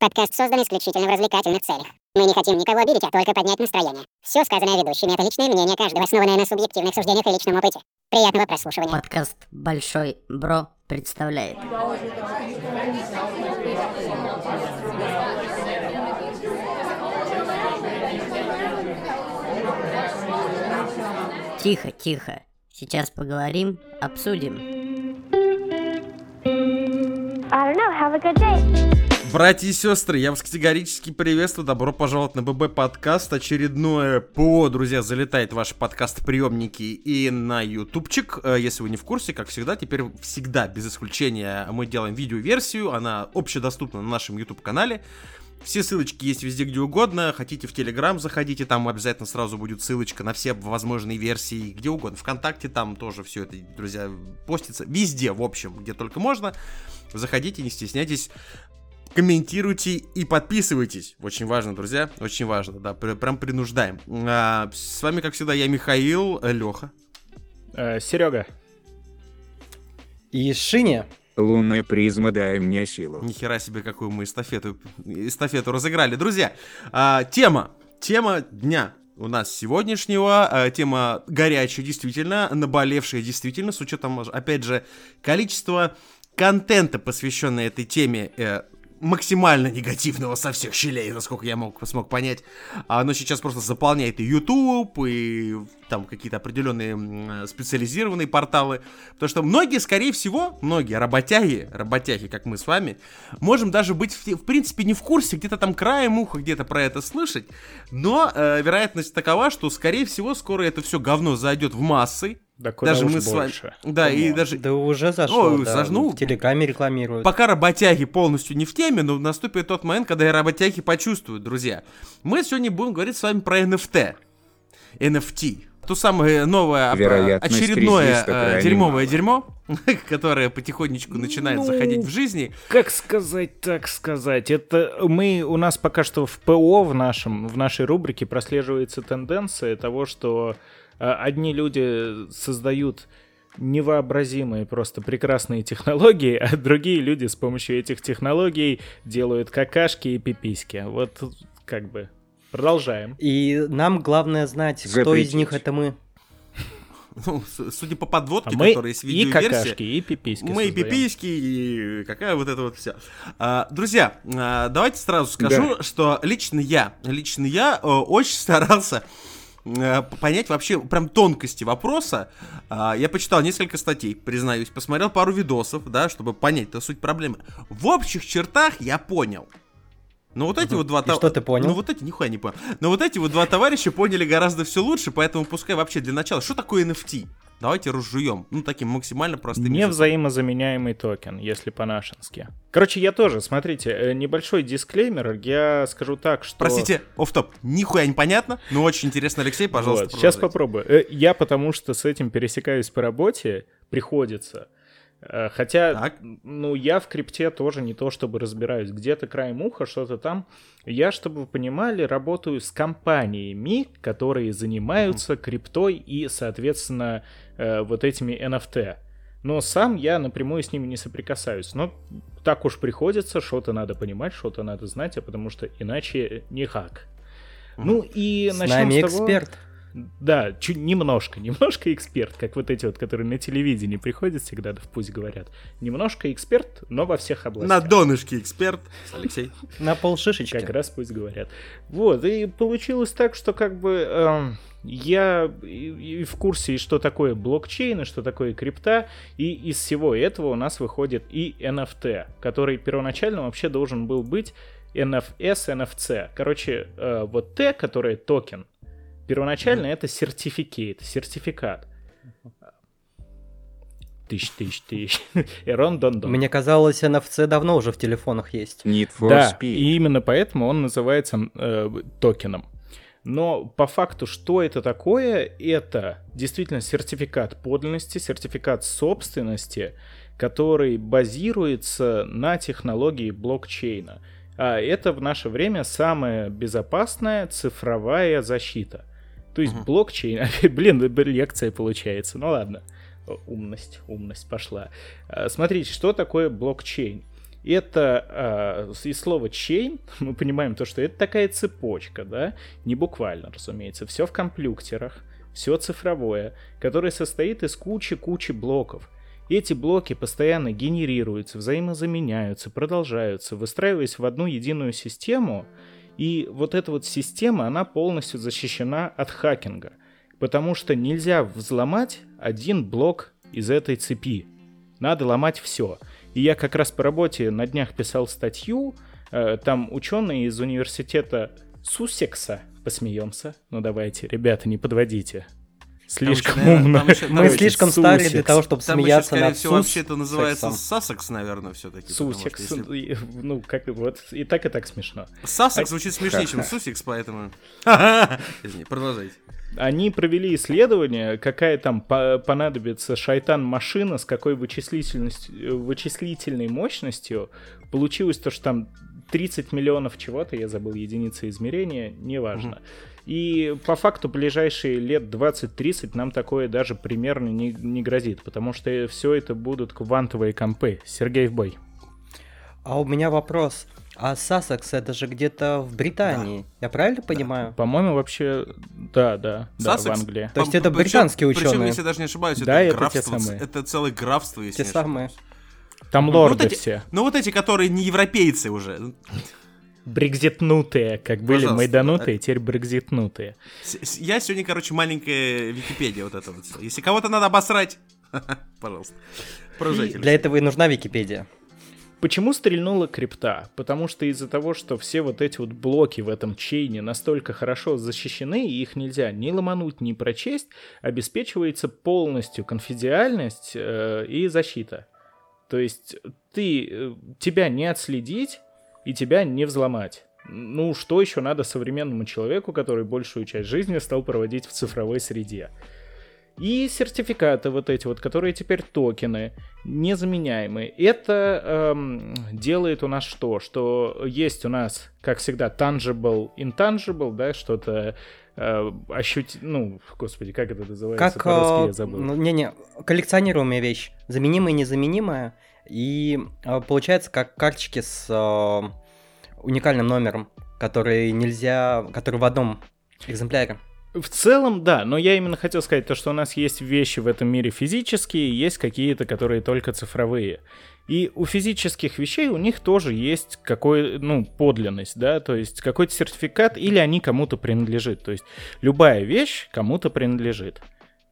Подкаст создан исключительно в развлекательных целях. Мы не хотим никого обидеть, а только поднять настроение. Все сказанное ведущими — это личное мнение каждого, основанное на субъективных суждениях и личном опыте. Приятного прослушивания. Подкаст «Большой Бро» представляет. Тихо, тихо. Сейчас поговорим, обсудим. I don't know. Have a good day. Братья и сестры, я вас категорически приветствую. Добро пожаловать на ББ подкаст. Очередное ПО, друзья, залетает в ваши подкаст-приемники и на ютубчик. Э, если вы не в курсе, как всегда, теперь всегда, без исключения, мы делаем видеоверсию. Она общедоступна на нашем YouTube-канале. Все ссылочки есть везде, где угодно. Хотите в Телеграм, заходите, там обязательно сразу будет ссылочка на все возможные версии, где угодно. Вконтакте там тоже все это, друзья, постится. Везде, в общем, где только можно. Заходите, не стесняйтесь комментируйте и подписывайтесь. Очень важно, друзья, очень важно, да, прям принуждаем. А, с вами, как всегда, я Михаил, э, Леха. Э, Серега. И Шиня. Лунная призма, дай мне силу. Нихера себе, какую мы эстафету, эстафету разыграли. Друзья, а, тема, тема дня у нас сегодняшнего. А, тема горячая, действительно, наболевшая, действительно, с учетом, опять же, количества контента, посвященного этой теме, э, максимально негативного со всех щелей, насколько я мог, смог понять. Оно сейчас просто заполняет и YouTube, и там какие-то определенные специализированные порталы. Потому что многие, скорее всего, многие работяги, работяги, как мы с вами, можем даже быть, в, в принципе, не в курсе, где-то там краем уха где-то про это слышать. Но э, вероятность такова, что, скорее всего, скоро это все говно зайдет в массы, да куда даже уж мы с вами. больше. Да, и даже. Да уже зашло, О, да, заш- ну, в Телеграме рекламируют. Пока работяги полностью не в теме, но наступит тот момент, когда и работяги почувствуют, друзья. Мы сегодня будем говорить с вами про NFT. NFT. То самое новое, а, очередное э, дерьмовое дерьмо, которое потихонечку начинает Ну, заходить в жизни. Как сказать, так сказать. Это мы, у нас пока что в ПО в нашем, в нашей рубрике прослеживается тенденция того, что одни люди создают невообразимые, просто прекрасные технологии, а другие люди с помощью этих технологий делают какашки и пиписьки. Вот как бы продолжаем. И нам главное знать, кто из Запретить. них это мы. Ну, судя по подводке, А мы которая есть и видеоверсия, какашки, и пиписьки Мы и создаем. пиписьки, и какая вот это вот вся. А, друзья, а, давайте сразу скажу, что лично я, лично я э, очень старался э, понять вообще прям тонкости вопроса. А, я почитал несколько статей, признаюсь, посмотрел пару видосов, да, чтобы понять-то суть проблемы. В общих чертах я понял. Но вот эти вот два И тов- что ты понял? Ну вот эти нихуя не понял. Но вот эти вот два товарища поняли гораздо все лучше, поэтому пускай вообще для начала. Что такое NFT? Давайте разжуем. Ну, таким максимально простым языком. Невзаимозаменяемый токен, если по-нашенски. Короче, я тоже, смотрите, э, небольшой дисклеймер, я скажу так, что... Простите, оф-топ, нихуя непонятно, но очень интересно, Алексей, пожалуйста, Вот, сейчас попробую. Э, Я потому что с этим пересекаюсь по работе, приходится. Э, Хотя, Так. ну, я в крипте тоже не то чтобы разбираюсь. Где-то краем уха, что-то там. Я, чтобы вы понимали, работаю с компаниями, которые занимаются криптой и, соответственно, э, вот этими NFT. Но сам я напрямую с ними не соприкасаюсь. Но так уж приходится, что-то надо понимать, что-то надо знать, а потому что иначе никак. Ну и С начнем нами с того- эксперт. да, чуть немножко, немножко эксперт, как вот эти вот, которые на телевидении приходят всегда, да в пусть говорят. Немножко эксперт, но во всех На областях. донышке эксперт, Алексей. На полшишечки. Как раз пусть говорят. Вот, и получилось так, что как бы эм, я и, и в курсе, и что такое блокчейн, и что такое крипта, и из всего этого у нас выходит и NFT, который первоначально вообще должен был быть NFS, NFC. Короче, э, вот T, который токен, первоначально это сертификат, сертификат. Тысяч, тысяч, тысяч. Эрон Дон Дон. Мне казалось, NFC давно уже в телефонах есть. Need for Да, Speed. и именно поэтому он называется э, токеном. Но по факту, что это такое? Это действительно сертификат подлинности, сертификат собственности, который базируется на технологии блокчейна. А это в наше время самая безопасная цифровая защита. То есть Мгм. блокчейн... Блин, лекция получается. Ну ладно. Умность, умность пошла. А, Смотрите, что такое блокчейн? Это а, из слова chain мы понимаем то, что это такая цепочка, да, не буквально, разумеется, все в компьютерах, все цифровое, которое состоит из кучи-кучи блоков. Эти блоки постоянно генерируются, взаимозаменяются, продолжаются, выстраиваясь в одну единую систему, и вот эта вот система, она полностью защищена от хакинга, потому что нельзя взломать один блок из этой цепи. Надо ломать все. И я как раз по работе на днях писал статью, э, там ученые из университета Суссекса, посмеемся, ну давайте, ребята, не подводите. Слишком Там еще, умно. там еще- Мы Давайте, слишком старые для того, чтобы Там еще, смеяться скорее над всего, вообще это называется сексом. Сассекс, наверное, все-таки. Сусекс, и, ну, как вот, и так, и так смешно. Сассекс А- звучит смешнее, чем Сусекс, поэтому... Извини, продолжайте. Они провели исследование, какая там по- понадобится шайтан-машина, с какой вычислительностью, вычислительной мощностью. Получилось то, что там 30 миллионов чего-то, я забыл единицы измерения, неважно. И по факту ближайшие лет 20-30 нам такое даже примерно не, не грозит, потому что все это будут квантовые компы. Сергей в бой. А у меня вопрос. А Сассекс это же где-то в Британии. Я правильно понимаю? По-моему, вообще, да, да, да, в Сассекс? Англии. То есть это причем- британские Причем, ученые. если я даже не ошибаюсь, Да, это это те графство, самые. это целое графство, если Те не самые. ошибаюсь. Там Ну, лорды вот эти- все. Ну вот эти, которые не европейцы уже. Брекзитнутые, как были Пожалуйста, майданутые, теперь брекзитнутые. Я сегодня, короче, маленькая Википедия вот это вот. Если кого-то надо обосрать, пожалуйста. Продолжайте. Для этого и нужна Википедия. Почему стрельнула крипта? Потому что из-за того, что все вот эти вот блоки в этом чейне настолько хорошо защищены, и их нельзя ни ломануть, ни прочесть, обеспечивается полностью конфиденциальность э, и защита. То есть ты, э, тебя не отследить и тебя не взломать. Ну, что еще надо современному человеку, который большую часть жизни стал проводить в цифровой среде? И сертификаты вот эти вот, которые теперь токены, незаменяемые. Это эм, делает у нас что? Что есть у нас, как всегда, tangible, intangible, да, что-то э, ощути... Ну, господи, как это называется Как, э, я забыл. ну, не-не, коллекционируемая вещь. Заменимая и незаменимая. И э, получается, как карточки с э, уникальным номером, которые нельзя, которые в одном экземпляре. В целом, да, но я именно хотел сказать то, что у нас есть вещи в этом мире физические, есть какие-то, которые только цифровые. И у физических вещей у них тоже есть какой, ну, подлинность, да, то есть какой-то сертификат или они кому-то принадлежит. То есть любая вещь кому-то принадлежит.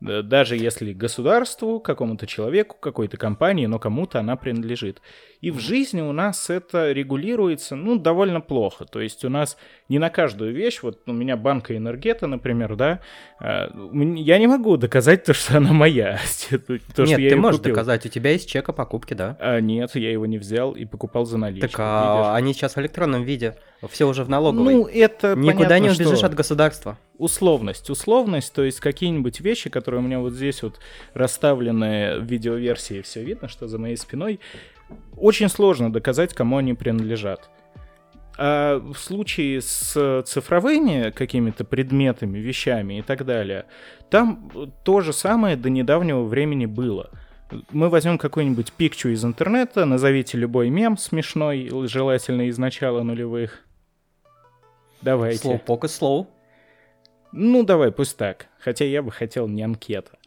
Да, Даже если государству, какому-то человеку, какой-то компании, но кому-то она принадлежит. И в жизни у нас это регулируется, ну, довольно плохо. То есть у нас не на каждую вещь, вот у меня банка Энергета, например, да, а, я не могу доказать то, что она моя. То, Нет, ты можешь купил. доказать, у тебя есть чек о покупке, да. А, нет, я его не взял и покупал за наличку. Так а, они сейчас в электронном виде, все уже в налоговой. Ну, это Никуда не понятно, убежишь что от государства. условность. Условность, то есть какие-нибудь вещи, которые у меня вот здесь вот расставлены в видеоверсии, все видно, что за моей спиной, очень сложно доказать, кому они принадлежат. А в случае с цифровыми какими-то предметами, вещами и так далее, там то же самое до недавнего времени было. Мы возьмем какой-нибудь пикчу из интернета, назовите любой мем смешной, желательно из начала нулевых. Давайте. Слоу покус слоу. Ну, давай, пусть так. Хотя я бы хотел не анкета.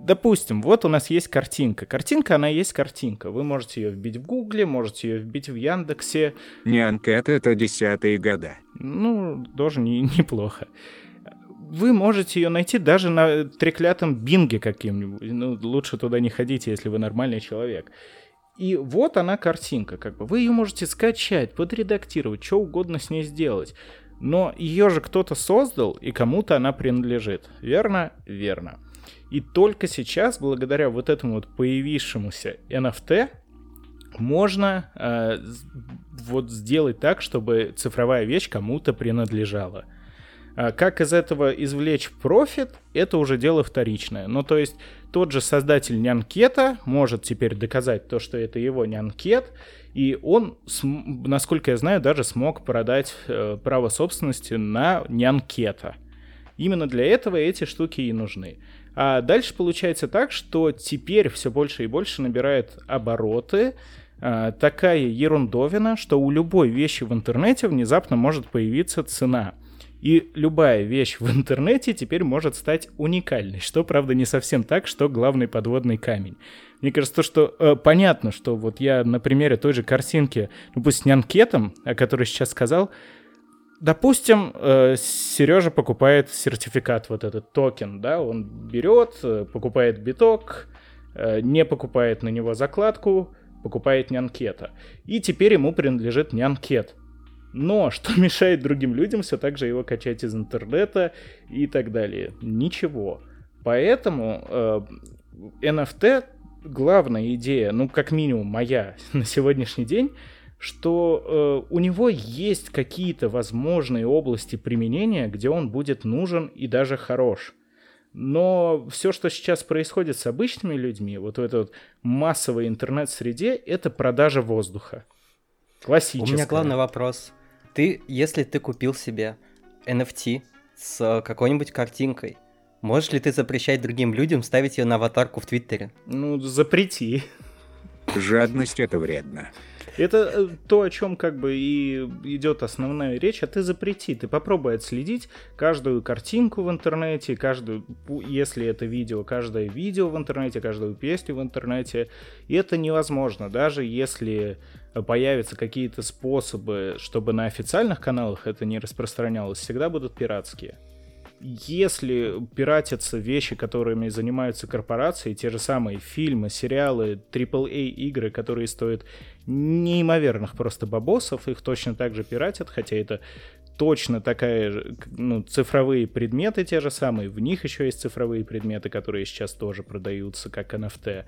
Допустим, вот у нас есть картинка. Картинка, она есть картинка. Вы можете ее вбить в Гугле, можете ее вбить в Яндексе. Не анкета, это десятые года. Ну, тоже не- неплохо. Вы можете ее найти даже на треклятом бинге каким-нибудь. Ну, лучше туда не ходите, если вы нормальный человек. И вот она картинка, как бы. Вы ее можете скачать, подредактировать, что угодно с ней сделать. Но ее же кто-то создал, и кому-то она принадлежит. Верно? Верно. И только сейчас, благодаря вот этому вот появившемуся NFT, можно э, вот сделать так, чтобы цифровая вещь кому-то принадлежала. А как из этого извлечь профит, это уже дело вторичное. Ну, то есть тот же создатель нянкета может теперь доказать то, что это его нянкет, и он, насколько я знаю, даже смог продать э, право собственности на нянкета. Именно для этого эти штуки и нужны. А дальше получается так, что теперь все больше и больше набирает обороты а, такая ерундовина, что у любой вещи в интернете внезапно может появиться цена. И любая вещь в интернете теперь может стать уникальной, что, правда, не совсем так, что главный подводный камень. Мне кажется, то, что э, понятно, что вот я на примере той же картинки, ну пусть не анкетом, о которой сейчас сказал, Допустим, э, Сережа покупает сертификат, вот этот токен, да, он берет, э, покупает биток, э, не покупает на него закладку, покупает нянкета. И теперь ему принадлежит нянкет. Но что мешает другим людям все так же его качать из интернета и так далее? Ничего. Поэтому NFT главная идея, ну как минимум моя на сегодняшний день, что э, у него есть какие-то возможные области применения, где он будет нужен и даже хорош. Но все, что сейчас происходит с обычными людьми, вот в этой вот массовой интернет-среде, это продажа воздуха. Классическая. У меня главный вопрос. Ты, если ты купил себе NFT с какой-нибудь картинкой, можешь ли ты запрещать другим людям ставить ее на аватарку в Твиттере? Ну, запрети. Жадность это вредно. Это э, то, о чем как бы и идет основная речь, а ты запрети, ты попробуй отследить каждую картинку в интернете, каждую, если это видео, каждое видео в интернете, каждую песню в интернете, и это невозможно, даже если появятся какие-то способы, чтобы на официальных каналах это не распространялось, всегда будут пиратские. Если пиратятся вещи, которыми занимаются корпорации, те же самые фильмы, сериалы, AAA игры, которые стоят неимоверных просто бабосов, их точно так же пиратят, хотя это точно такая же, ну, цифровые предметы те же самые, в них еще есть цифровые предметы, которые сейчас тоже продаются как NFT.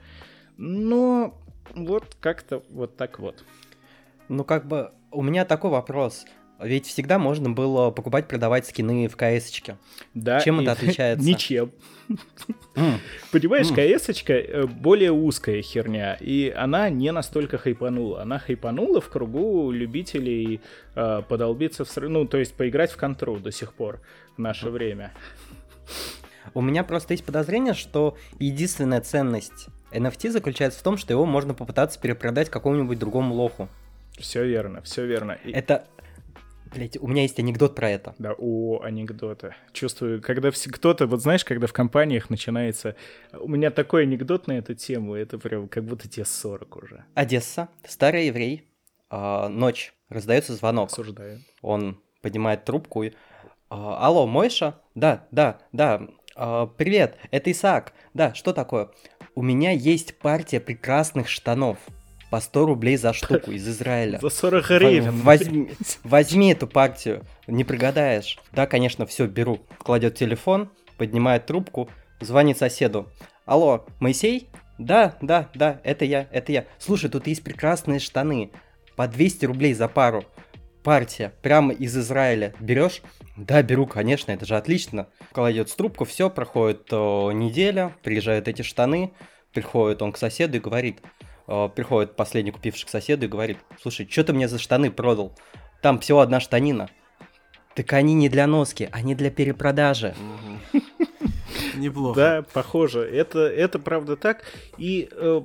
Но вот как-то вот так вот. Ну, как бы, у меня такой вопрос. Ведь всегда можно было покупать, продавать скины в кс Да. Чем это отличается? Ничем. Понимаешь, кс э, более узкая херня, и она не настолько хайпанула. Она хайпанула в кругу любителей э, подолбиться в... Ну, то есть поиграть в контрол до сих пор в наше время. У меня просто есть подозрение, что единственная ценность NFT заключается в том, что его можно попытаться перепродать какому-нибудь другому лоху. Все верно, все верно. Это Блять, у меня есть анекдот про это. Да, о, анекдоты. Чувствую, когда все, кто-то, вот знаешь, когда в компаниях начинается... У меня такой анекдот на эту тему, это прям как будто тебе 40 уже. Одесса, старый еврей, а, ночь, раздается звонок. Осуждаю. Он поднимает трубку и... А, Алло, Мойша? Да, да, да. А, привет, это Исаак. Да, что такое? У меня есть партия прекрасных штанов по 100 рублей за штуку из Израиля. За 40 гривен. Возьми, возьми эту партию, не прогадаешь. Да, конечно, все, беру. Кладет телефон, поднимает трубку, звонит соседу. Алло, Моисей? Да, да, да, это я, это я. Слушай, тут есть прекрасные штаны. По 200 рублей за пару. Партия, прямо из Израиля. Берешь? Да, беру, конечно, это же отлично. Кладет трубку, все, проходит о, неделя, приезжают эти штаны, приходит он к соседу и говорит, Э, приходит последний купивший к соседу и говорит, слушай, что ты мне за штаны продал? Там всего одна штанина. Так они не для носки, они для перепродажи. Неплохо. Да, похоже. Это, это правда так. И э,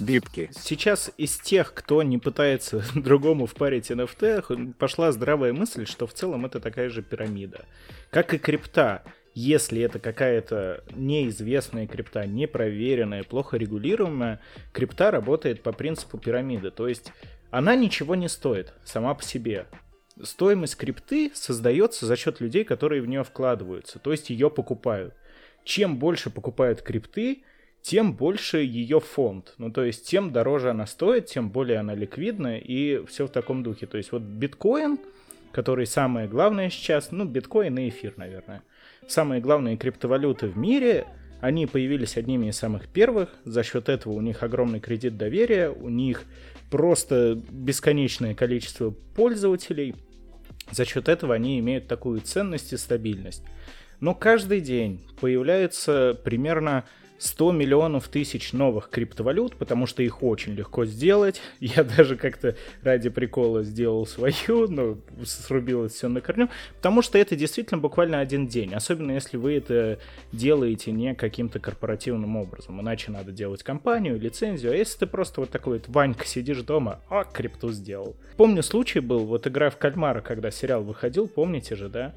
Бибки. сейчас из тех, кто не пытается другому впарить NFT, пошла здравая мысль, что в целом это такая же пирамида. Как и крипта если это какая-то неизвестная крипта, непроверенная, плохо регулируемая, крипта работает по принципу пирамиды. То есть она ничего не стоит сама по себе. Стоимость крипты создается за счет людей, которые в нее вкладываются, то есть ее покупают. Чем больше покупают крипты, тем больше ее фонд. Ну, то есть, тем дороже она стоит, тем более она ликвидна, и все в таком духе. То есть, вот биткоин, который самое главное сейчас, ну, биткоин и эфир, наверное самые главные криптовалюты в мире, они появились одними из самых первых, за счет этого у них огромный кредит доверия, у них просто бесконечное количество пользователей, за счет этого они имеют такую ценность и стабильность. Но каждый день появляется примерно 100 миллионов тысяч новых криптовалют, потому что их очень легко сделать. Я даже как-то ради прикола сделал свою, но срубилось все на корню, потому что это действительно буквально один день, особенно если вы это делаете не каким-то корпоративным образом, иначе надо делать компанию, лицензию, а если ты просто вот такой вот Ванька сидишь дома, а, крипту сделал. Помню случай был, вот игра в кальмара, когда сериал выходил, помните же, да?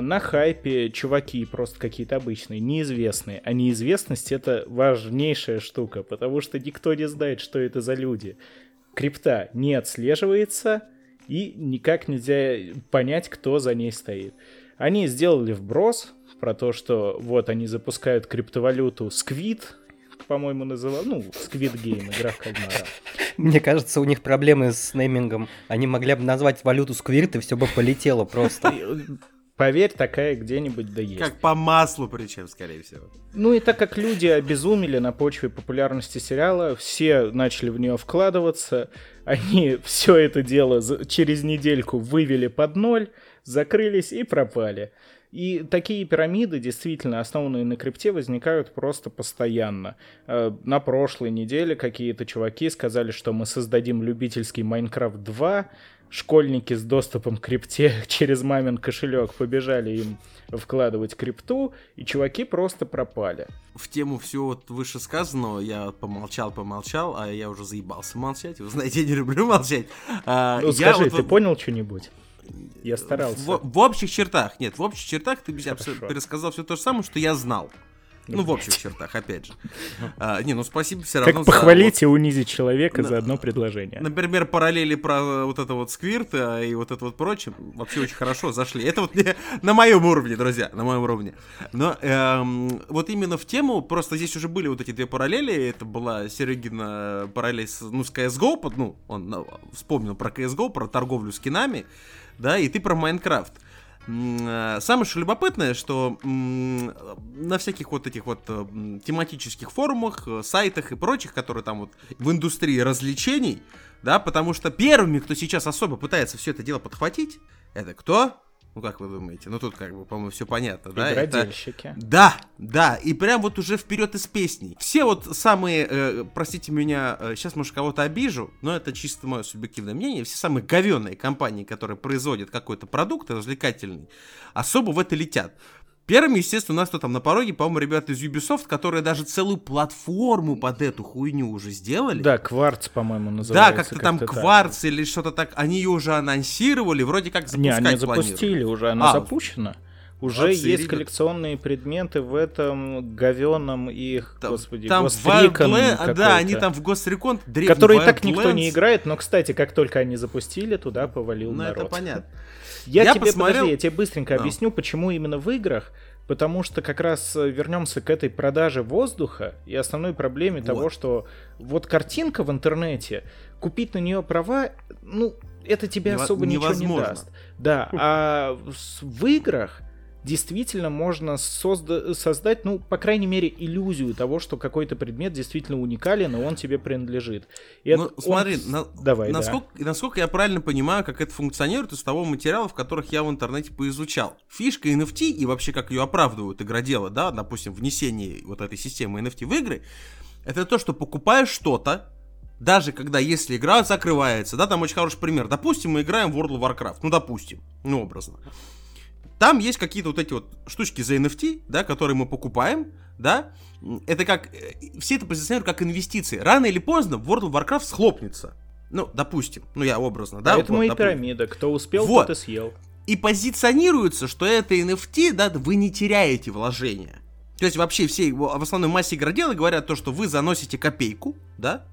На хайпе чуваки просто какие-то обычные, неизвестные. А неизвестность это важнейшая штука, потому что никто не знает, что это за люди. Крипта не отслеживается, и никак нельзя понять, кто за ней стоит. Они сделали вброс про то, что вот они запускают криптовалюту Squid, по-моему, называл, ну, Squid Game, игра в кальмара. Мне кажется, у них проблемы с неймингом. Они могли бы назвать валюту Squirt, и все бы полетело просто. Поверь, такая где-нибудь да есть. Как по маслу причем, скорее всего. Ну и так как люди обезумели на почве популярности сериала, все начали в нее вкладываться, они все это дело через недельку вывели под ноль, закрылись и пропали. И такие пирамиды, действительно основанные на крипте, возникают просто постоянно. Э, на прошлой неделе какие-то чуваки сказали, что мы создадим любительский Майнкрафт 2, школьники с доступом к крипте через мамин кошелек побежали им вкладывать крипту, и чуваки просто пропали. В тему всего вот вышесказанного я помолчал, помолчал, а я уже заебался молчать. Вы знаете, я не люблю молчать. А, ну, я скажи, вот, ты понял что-нибудь? Я старался. В, в общих чертах, нет, в общих чертах ты пересказал все то же самое, что я знал. Ну, в общих чертах, опять же. А, не, ну спасибо все равно. Как похвалить за, и унизить человека на, за одно предложение. Например, параллели про вот это вот сквирт а, и вот это вот прочее вообще очень хорошо зашли. Это вот не, на моем уровне, друзья, на моем уровне. Но эм, вот именно в тему, просто здесь уже были вот эти две параллели. Это была Серегина параллель с, ну, с CSGO, ну, он ну, вспомнил про CSGO, про торговлю скинами, да, и ты про Майнкрафт. Э, самое что любопытное, что на всяких вот этих вот э, тематических форумах, э, сайтах и прочих, которые там вот в индустрии развлечений, да, потому что первыми, кто сейчас особо пытается все это дело подхватить, это кто? Ну, как вы думаете? Ну, тут, как бы, по-моему, все понятно, да? Игродельщики. Это... Да, да, и прям вот уже вперед из песней. Все вот самые, э, простите меня, э, сейчас, может, кого-то обижу, но это чисто мое субъективное мнение, все самые говенные компании, которые производят какой-то продукт развлекательный, особо в это летят. Первым, естественно, у нас тут там на пороге, по-моему, ребята из Ubisoft, которые даже целую платформу под эту хуйню уже сделали. Да, Кварц, по-моему, называется. Да, как-то как там Кварц так. или что-то так. Они ее уже анонсировали, вроде как запускать Не, они запустили уже, она а, запущена. Уже Молодцы, есть коллекционные предметы в этом говеном их, там, господи, там Госрекон Да, они там в Госрекон Который и так никто не играет, но, кстати, как только они запустили, туда повалил ну, народ. это понятно. Я, я тебе, посмотрел... подожди, я тебе быстренько no. объясню, почему именно в играх. Потому что как раз э, вернемся к этой продаже воздуха и основной проблеме вот. того, что вот картинка в интернете, купить на нее права, ну, это тебе Нево- особо невозможно. ничего не даст. Да, а в играх действительно можно созда- создать, ну, по крайней мере, иллюзию того, что какой-то предмет действительно уникален, и он тебе принадлежит. И ну, это смотри, он... на... Давай, насколько, да. насколько я правильно понимаю, как это функционирует из того материала, в которых я в интернете поизучал. Фишка NFT и вообще как ее оправдывают игроделы, да, допустим, внесение вот этой системы NFT в игры, это то, что покупаешь что-то, даже когда, если игра закрывается, да, там очень хороший пример. Допустим, мы играем в World of Warcraft, ну, допустим, ну, образно. Там есть какие-то вот эти вот штучки за NFT, да, которые мы покупаем, да. Это как, э, все это позиционируют как инвестиции. Рано или поздно World of Warcraft схлопнется. Ну, допустим, ну я образно, да. Поэтому вот, и допустим. пирамида, кто успел, вот. тот и съел. И позиционируется, что это NFT, да, вы не теряете вложения. То есть вообще все, в основной массе игроделы говорят то, что вы заносите копейку, да,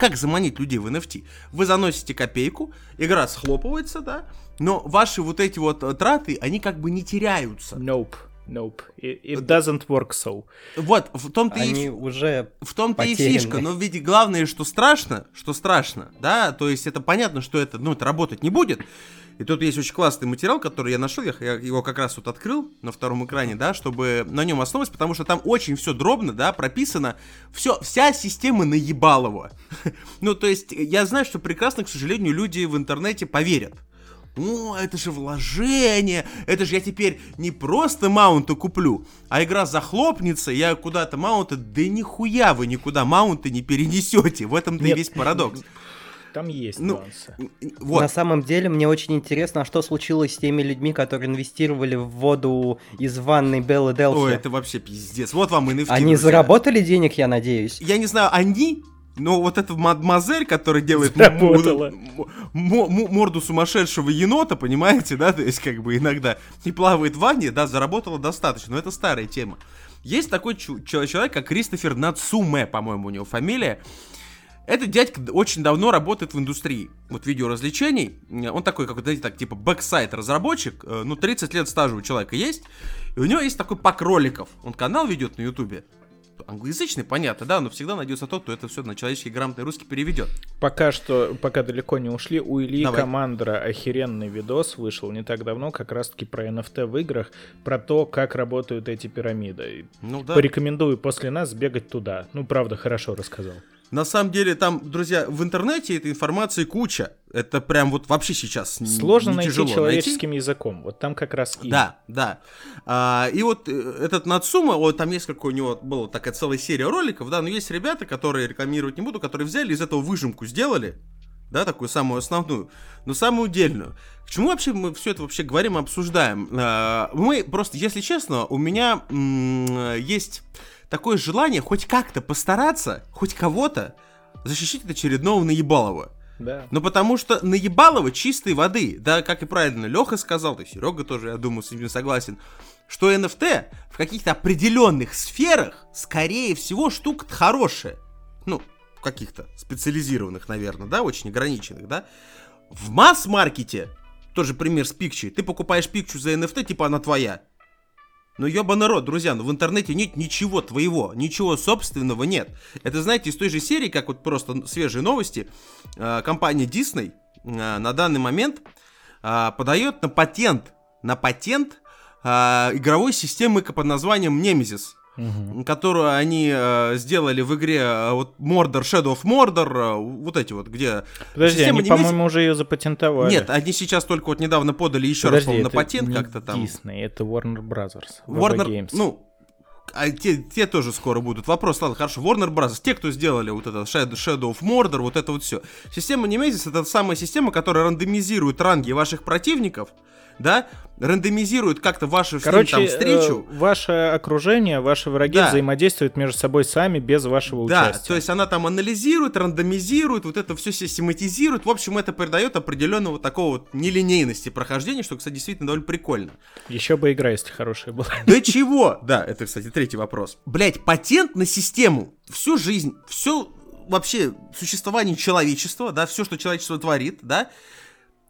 как заманить людей в NFT? Вы заносите копейку, игра схлопывается, да, но ваши вот эти вот э, траты, они как бы не теряются. Nope. Nope. It, it doesn't work so. Вот, в том-то Они и... уже В том-то и фишка, но ведь главное, что страшно, что страшно, да, то есть это понятно, что это, ну, это работать не будет, и тут есть очень классный материал, который я нашел, я его как раз вот открыл на втором экране, да, чтобы на нем основываться, потому что там очень все дробно, да, прописано, все, вся система наебалова. ну, то есть, я знаю, что прекрасно, к сожалению, люди в интернете поверят. О, это же вложение, это же я теперь не просто маунты куплю, а игра захлопнется, я куда-то маунты, да нихуя вы никуда маунты не перенесете, в этом-то и весь парадокс. Там есть Ну, нюансы. Вот, На самом деле, мне очень интересно, а что случилось с теми людьми, которые инвестировали в воду из ванной Беллы Делфи. ой, это вообще пиздец, вот вам и NFT, Они друзья. заработали денег, я надеюсь. Я не знаю, они, но вот эта мадемуазель, которая делает м- Заработала. м- м- м- морду сумасшедшего енота, понимаете, да, то есть как бы иногда и плавает в ванне, да, заработала достаточно, но это старая тема. Есть такой человек, как Кристофер Нацуме, по-моему, у него фамилия. Этот дядька очень давно работает в индустрии вот видеоразвлечений. Он такой, как, знаете, так, типа backside разработчик. Э, Ну, 30 лет стажа у человека есть. И у него есть такой пак роликов. Он канал ведет на ютубе. Англоязычный, понятно, да, но всегда найдется тот, кто это все на человеческий грамотный русский переведет. Пока что, пока далеко не ушли, у Ильи Давай. Командера охеренный видос вышел не так давно, как раз-таки про NFT в играх, про то, как работают эти пирамиды. Ну да. Порекомендую после нас сбегать туда. Ну, правда, хорошо рассказал. На самом деле, там, друзья, в интернете этой информации куча. Это прям вот вообще сейчас Сложно не найти тяжело человеческим языком. Вот там как раз и. Да, да. А, и вот э, этот Нацума, вот там несколько у него была такая целая серия роликов, да, но есть ребята, которые рекламировать не буду, которые взяли из этого выжимку сделали, да, такую самую основную, но самую удельную. К чему вообще мы все это вообще говорим, обсуждаем? А, мы просто, если честно, у меня м, есть такое желание хоть как-то постараться, хоть кого-то защитить от очередного наебалова. Да. Ну, потому что наебалово чистой воды, да, как и правильно Леха сказал, и Серега тоже, я думаю, с ним согласен, что NFT в каких-то определенных сферах, скорее всего, штука хорошая. Ну, каких-то специализированных, наверное, да, очень ограниченных, да. В масс-маркете, тоже пример с Пикчи, ты покупаешь Пикчу за NFT, типа она твоя. Ну, ебаный рот, друзья, ну в интернете нет ничего твоего, ничего собственного нет. Это, знаете, из той же серии, как вот просто свежие новости, э, компания Disney э, на данный момент э, подает на патент, на патент игровой системы под названием Nemesis Мгм. которую они э, сделали в игре э, вот Mordor, Shadow of Mordor, э, вот эти вот, где... Подожди, система они, Nemesis- по-моему, уже ее запатентовали. Нет, они сейчас только вот недавно подали еще раз, Подожди, по-моему, на патент не как-то там. Disney, это Warner Brothers. Warner, Games. ну, а те, те тоже скоро будут. Вопрос, ладно, хорошо, Warner Bros. Те, кто сделали вот это Shadow, Shadow of Mordor, вот это вот все. Система Nemesis это самая система, которая рандомизирует ранги ваших противников, да, рандомизирует как-то вашу Короче, там встречу. э, ваше окружение, ваши враги Да. взаимодействуют между собой сами без вашего Да, участия. то есть она там анализирует, рандомизирует, вот это все систематизирует. В общем, это придает определенного такого вот нелинейности прохождения, что, кстати, действительно довольно прикольно. Еще бы игра, если хорошая была. Да чего? Да, это, кстати, третий вопрос. Блять, патент на систему всю жизнь, все вообще существование человечества, да, все, что человечество творит, да,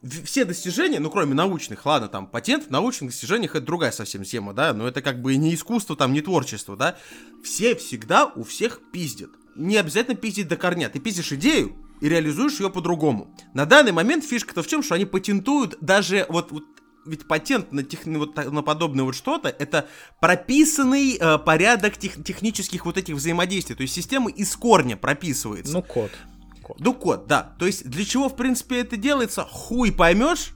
все достижения, ну, кроме научных, ладно, там, патент в научных достижениях это другая совсем тема, да, но это как бы не искусство, там, не творчество, да, все всегда у всех пиздят. Не обязательно пиздить до корня, ты пиздишь идею и реализуешь ее по-другому. На данный момент фишка-то в чем, что они патентуют даже вот, вот ведь патент на, тех, вот на подобное вот что-то, это прописанный э, порядок тех- технических вот этих взаимодействий. То есть система из корня прописывается. Ну, код. Ну, код, да. То есть для чего, в принципе, это делается, хуй поймешь.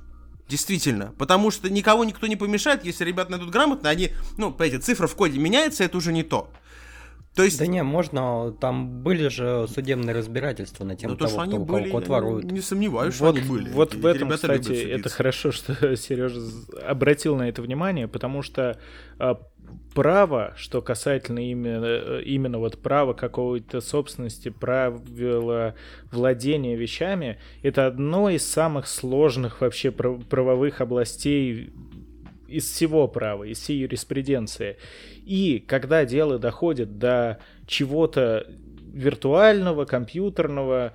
Действительно, потому что никого никто не помешает, если ребята найдут грамотно, они, ну, понимаете, цифра в коде меняется, это уже не то. То есть, Да не, можно, там были же судебные разбирательства на тему ну, то, того, что они кто у кого были, код я ворует. не сомневаюсь, что Вот, они были. вот Эти в этом, кстати, это хорошо, что Сережа обратил на это внимание, потому что а, право, что касательно именно, э, именно вот права какой-то собственности, правила владения вещами, это одно из самых сложных вообще прав- правовых областей из всего права, из всей юриспруденции. И когда дело доходит до чего-то виртуального, компьютерного,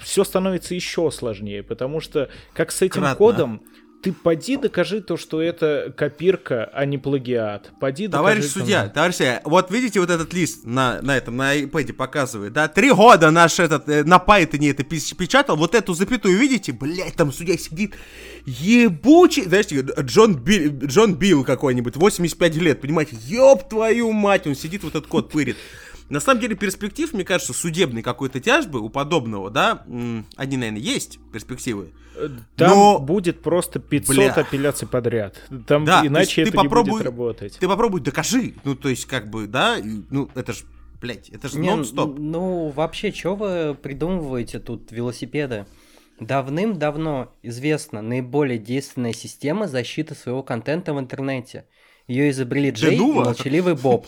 все становится еще сложнее, потому что как с этим Кратно. кодом ты поди докажи то, что это копирка, а не плагиат. Поди Товарищ докажи, там, судья, товарищ судья, вот видите вот этот лист на, на этом, на iPad показывает, да, три года наш этот, э, на Python это печатал, вот эту запятую видите, блять, там судья сидит, ебучий, знаете, Джон, Би- Джон Билл какой-нибудь, 85 лет, понимаете, ёб твою мать, он сидит, вот этот код пырит. На самом деле перспектив, мне кажется, судебной какой-то тяжбы у подобного, да, они, наверное, есть перспективы. Там Но- будет просто 500 Бля. апелляций подряд. Там Да, иначе это ты не попробуй- будет работать. Ты попробуй докажи. Ну, то есть, как бы, да, ну, это ж, блядь, это же Не, нон-стоп. Ну, вообще, что вы придумываете тут велосипеды? Давным-давно известна наиболее действенная система защиты своего контента в интернете. Ее изобрели Джей и молчаливый Боб.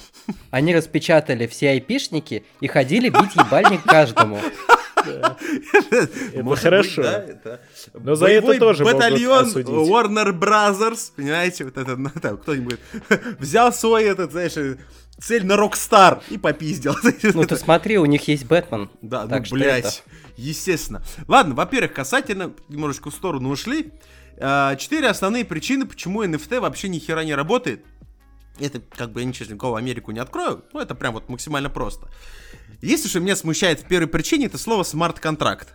Они распечатали все айпишники и ходили бить ебальник каждому. Может хорошо. это Но за это тоже батальон. Warner Brothers, понимаете, вот это, ну, кто-нибудь взял свой этот, знаешь, цель на Rockstar и попиздил. Ну ты смотри, у них есть Бэтмен. Да, Так ну, что блядь, это. естественно. Ладно, во-первых, касательно, немножечко в сторону ушли. А, Четыре основные причины, почему NFT вообще ни хера не работает. Это, как бы, я ничего никакого Америку не открою, ну, это прям вот максимально просто. Если что меня смущает в первой причине, это слово смарт-контракт.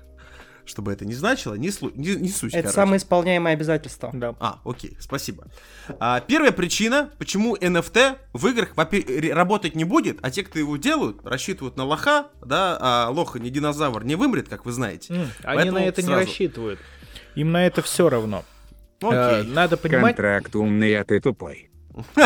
Что бы это ни значило, не, слу- не, не суть, Это короче. самоисполняемое обязательство. Да. А, окей, спасибо. А, первая причина, почему NFT в играх работать не будет, а те, кто его делают, рассчитывают на лоха, да, а лоха не динозавр не вымрет, как вы знаете. М, Они на это не сразу. рассчитывают. Им на это все равно. Ну, Э, Окей. Надо понимать, Контракт умный, а ты тупой.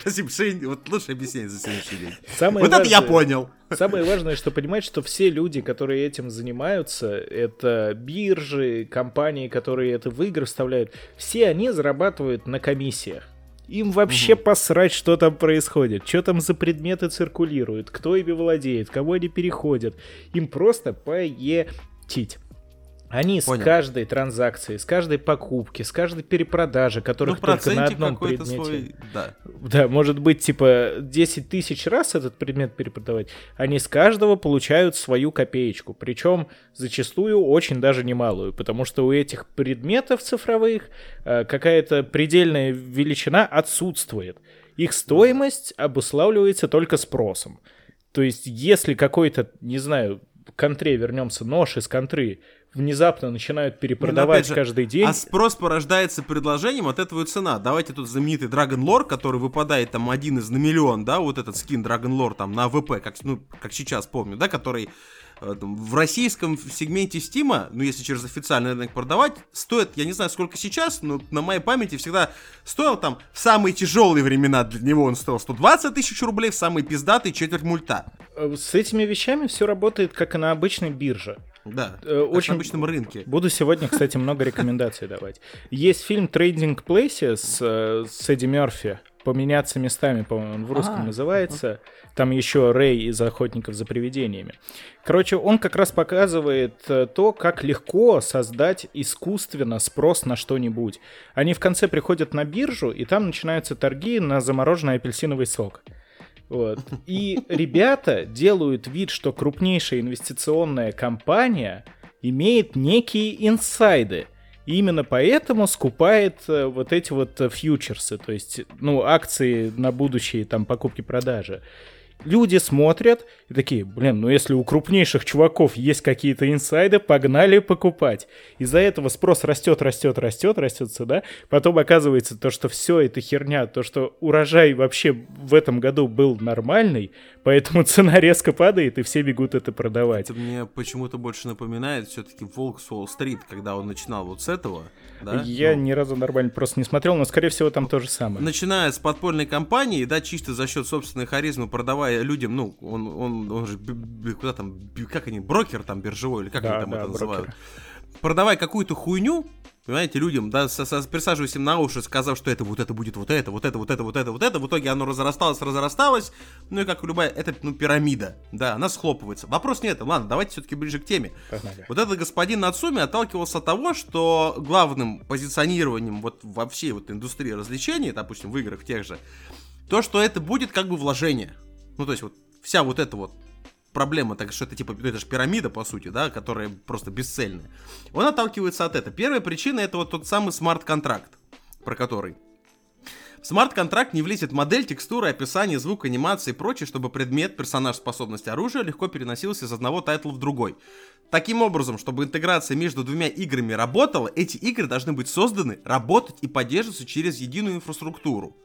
Спасибо, Шейн, вот лучшее объяснение за сегодняшний день. самое вот это я важное- понял. Самое важное, что понимать, что все люди, которые этим занимаются, это биржи, компании, которые это в игры вставляют, все они зарабатывают на комиссиях. Им вообще посрать, что там происходит, что там за предметы циркулируют, кто ими владеет, кого они переходят. Им просто поетить. Они Понял. с каждой транзакции, с каждой покупки, с каждой перепродажи, Ну, которых только на одном предмете. свой, да. Да, может быть, типа 10 тысяч раз этот предмет перепродавать. Они с каждого получают свою копеечку. Причем зачастую очень даже немалую. Потому что у этих предметов цифровых э, какая-то предельная величина отсутствует. Их стоимость обуславливается только спросом. То есть, если какой-то, не знаю, контре вернемся, нож из контры внезапно начинают перепродавать опять же, каждый день. А спрос порождается предложением, от этого и цена. Давайте тут знаменитый Dragon Lore, который выпадает там один из на миллион, да, вот этот скин Dragon Lore там на AWP, как, ну, как сейчас помню, да, который э, там, в российском сегменте Стима, ну, если через официальный рынок продавать, стоит, я не знаю, сколько сейчас, но на моей памяти всегда стоил там в самые тяжелые времена для него он стоил 120 тысяч рублей, в самые пиздатые четверть мульта. Э, С этими вещами все работает как и на обычной бирже. Да, Э, очень- на обычном рынке. Буду сегодня, кстати, много рекомендаций давать. Есть фильм «Трейдинг Плейсе» с, э, с Эдди Мерфи. «Поменяться местами», по-моему, он в русском А, называется. Там еще Рэй из «Охотников за привидениями». Короче, он как раз показывает э, то, как легко создать искусственно спрос на что-нибудь. Они в конце приходят на биржу, и там начинаются торги на замороженный апельсиновый сок. Вот. И ребята делают вид, что крупнейшая инвестиционная компания имеет некие инсайды. И именно поэтому скупает э, вот эти вот э, фьючерсы, то есть, ну, акции на будущие там покупки-продажи. Люди смотрят и такие, блин, ну если у крупнейших чуваков есть какие-то инсайды, погнали покупать. Из-за этого спрос растет, растет, растет, растет сюда. Потом оказывается то, что все это херня, то, что урожай вообще в этом году был нормальный, поэтому цена резко падает, и все бегут это продавать. Это мне почему-то больше напоминает все-таки Волк с Уолл-стрит, когда он начинал вот с этого. Да? Я Ну, ни разу нормально просто не смотрел, но, скорее всего, там то же самое. Начиная с подпольной компании, да, чисто за счет собственной харизмы, продавая людям, ну, он, он, он же, куда там, как они, брокер там биржевой, или как Да, они там да, это брокер. называют. Продавая какую-то хуйню, понимаете, людям, да, со- со- присаживаясь им на уши, сказав, что это вот это будет вот это, вот это, вот это, вот это, вот это, в итоге оно разрасталось, разрасталось, ну и как любая, это, ну, пирамида, да, она схлопывается. Вопрос не это, ладно, давайте все-таки ближе к теме. Погнали. Вот этот господин Нацуми отталкивался от того, что главным позиционированием вот во всей вот индустрии развлечений, допустим, в играх тех же, то, что это будет как бы вложение. Ну, то есть вот вся вот эта вот проблема, так что это типа, это же пирамида, по сути, да, которая просто бесцельная. Он отталкивается от этого. Первая причина это вот тот самый смарт-контракт, про который. В смарт-контракт не влезет модель, текстура, описание, звук, анимация и прочее, чтобы предмет, персонаж, способность оружия легко переносился из одного тайтла в другой. Таким образом, чтобы интеграция между двумя играми работала, эти игры должны быть созданы, работать и поддерживаться через единую инфраструктуру.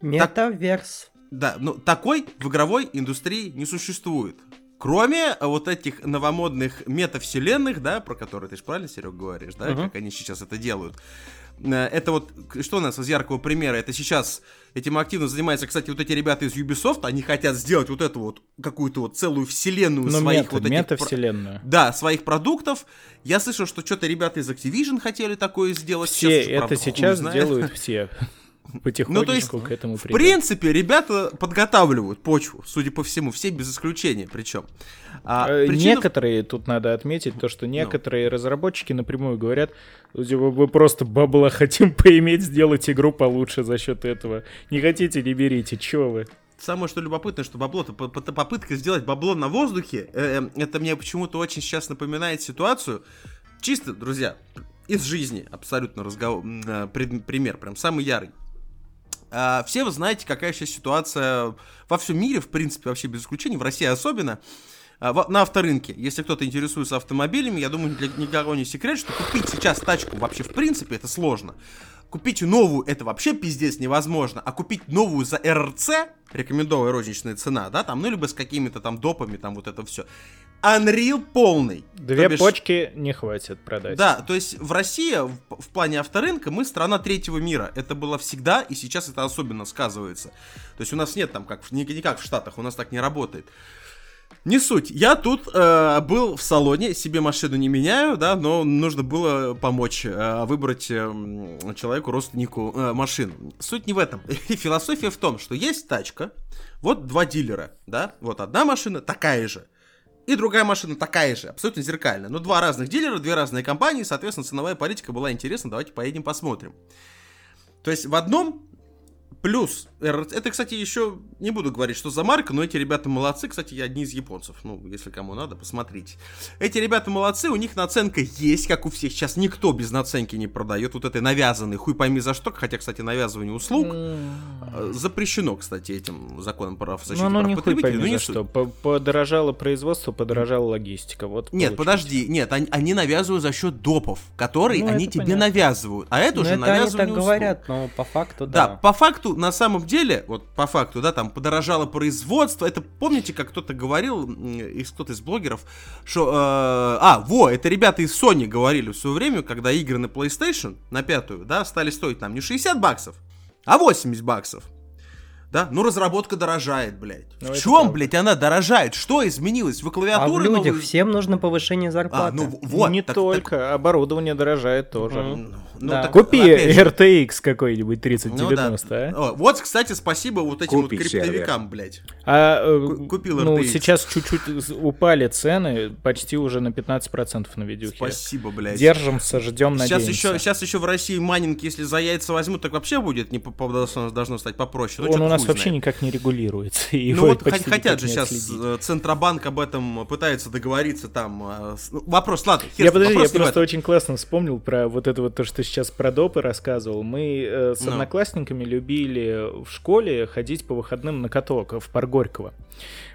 Метаверс. Да, ну такой в игровой индустрии не существует. Кроме э, вот этих новомодных метавселенных, да, про которые ты же правильно, Серег, говоришь, да, Мгм. как они сейчас это делают. Э, Это вот, что у нас из яркого примера? Это сейчас этим активно занимаются, кстати, вот эти ребята из Ubisoft, они хотят сделать вот эту вот какую-то вот целую вселенную Ну, своих мета, вот этих... про- метавселенная. Да, своих продуктов. Я слышал, что что-то ребята из Activision хотели такое сделать. Все Сейчас правда, это хуй сейчас делают все. Потихонечку Ну, то есть, к этому В придут. принципе, ребята подготавливают почву, судя по всему, все без исключения причем. А, Э, причина в- Некоторые, тут надо отметить, то, что некоторые разработчики напрямую говорят, типа, мы просто бабла хотим поиметь, сделать игру получше за счет этого. Не хотите, не берите, чё вы? Самое что любопытное, что по- попытка сделать бабло на воздухе, э, э, это мне почему-то очень сейчас напоминает ситуацию, чисто, друзья, из жизни абсолютно разговор, пример, прям самый ярый. А, все вы знаете, какая сейчас ситуация во всем мире, в принципе, вообще без исключения, в России особенно, а, на авторынке. Если кто-то интересуется автомобилями, я думаю, для никого не секрет, что купить сейчас тачку вообще в принципе это сложно. Купить новую это вообще пиздец невозможно, а купить новую за РРЦ, рекомендованная розничная цена, да, там, ну, либо с какими-то там допами, там вот это все. Unreal полный. Две бишь- почки не хватит продать. да, то есть в России в, в плане авторынка мы страна третьего мира. Это было всегда, и сейчас это особенно сказывается. То есть у нас нет там, как в- не, не как в Штатах, у нас так не работает. Не суть. Я тут э, был в салоне, себе машину не меняю, да, но нужно было помочь э, выбрать э, человеку, родственнику э, машину. Суть не в этом. Философия в том, что есть тачка, вот два дилера, да, вот одна машина такая же, и другая машина такая же, абсолютно зеркальная. Но два разных дилера, две разные компании, соответственно, ценовая политика была интересна. Давайте поедем посмотрим. То есть в одном плюс, это, кстати, еще не буду говорить, что за марка, но эти ребята молодцы, кстати, одни из японцев, ну, если кому надо, посмотрите. Эти ребята молодцы, у них наценка есть, как у всех, сейчас никто без наценки не продает, вот этой навязанной, хуй пойми за что, хотя, кстати, навязывание услуг э, запрещено, кстати, этим законом прав защиты Ну, ну прав не хуй потребителей, пойми но не за что. По- Подорожало производство, подорожала логистика. Вот Нет, получилось. подожди, нет, они, они навязывают за счет допов, которые Ну, они тебе понятно. навязывают, а это Ну, уже это они навязывание так услуг. говорят, но по факту Да, да. по факту, на самом деле, вот по факту, да, там подорожало производство. Это помните, как кто-то говорил, из кто-то из блогеров, что. э, а, во, это ребята из Sony говорили в свое время, когда игры на PlayStation, на пятую, да, стали стоить там не 60 баксов, а 80 баксов. Да, ну разработка дорожает, блядь. Ну, в чем, правда. блядь, она дорожает? Что изменилось? Вы А в клавиатуры людях новые- всем нужно повышение А, зарплаты. ну вот. не так- так- только, оборудование дорожает тоже. Мгм. Ну, Да. так, Купи RTX какой-нибудь ну да. 3090, а? О, Вот, кстати, спасибо вот этим Купи вот криптовикам, блядь. А э, Ку- купил ну, RTX. сейчас чуть-чуть упали цены, почти уже на 15% на видюхе. Спасибо, блядь. Держимся, ждем, Сейчас надеемся. еще, сейчас еще в России майнинг, если за яйца возьмут, так вообще будет не по- по- должно, стать попроще. Ну, Он у нас вообще знает. никак не регулируется. и Ну вот хотят же сейчас отследить. э, Центробанк об этом пытается договориться там. э, ну, вопрос, ладно, хер Я подожди, я просто очень классно вспомнил про вот это вот то, что сейчас про допы рассказывал. Мы э, с Ну. одноклассниками любили в школе ходить по выходным на каток в парк Горького.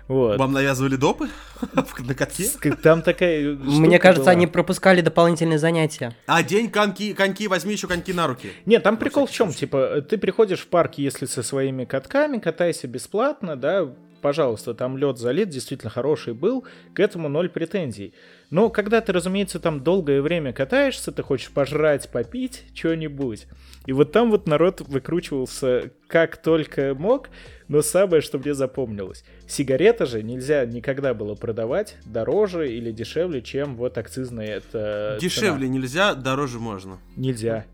Вот. Вам навязывали допы на катке? Там такая Мне кажется, была. они пропускали дополнительные занятия. А день коньки, коньки, возьми еще коньки на руки. Нет, там прикол в чем? Типа, ты приходишь в парк, если со своими катками, катайся бесплатно, да, пожалуйста, там лед залит, действительно хороший был, к этому ноль претензий. Но когда ты, разумеется, там долгое время катаешься, ты хочешь пожрать, попить, что-нибудь. И вот там вот народ выкручивался как только мог, но самое, что мне запомнилось. Сигареты же нельзя никогда было продавать дороже или дешевле, чем вот акцизная это Дешевле нельзя, дороже можно. Нельзя.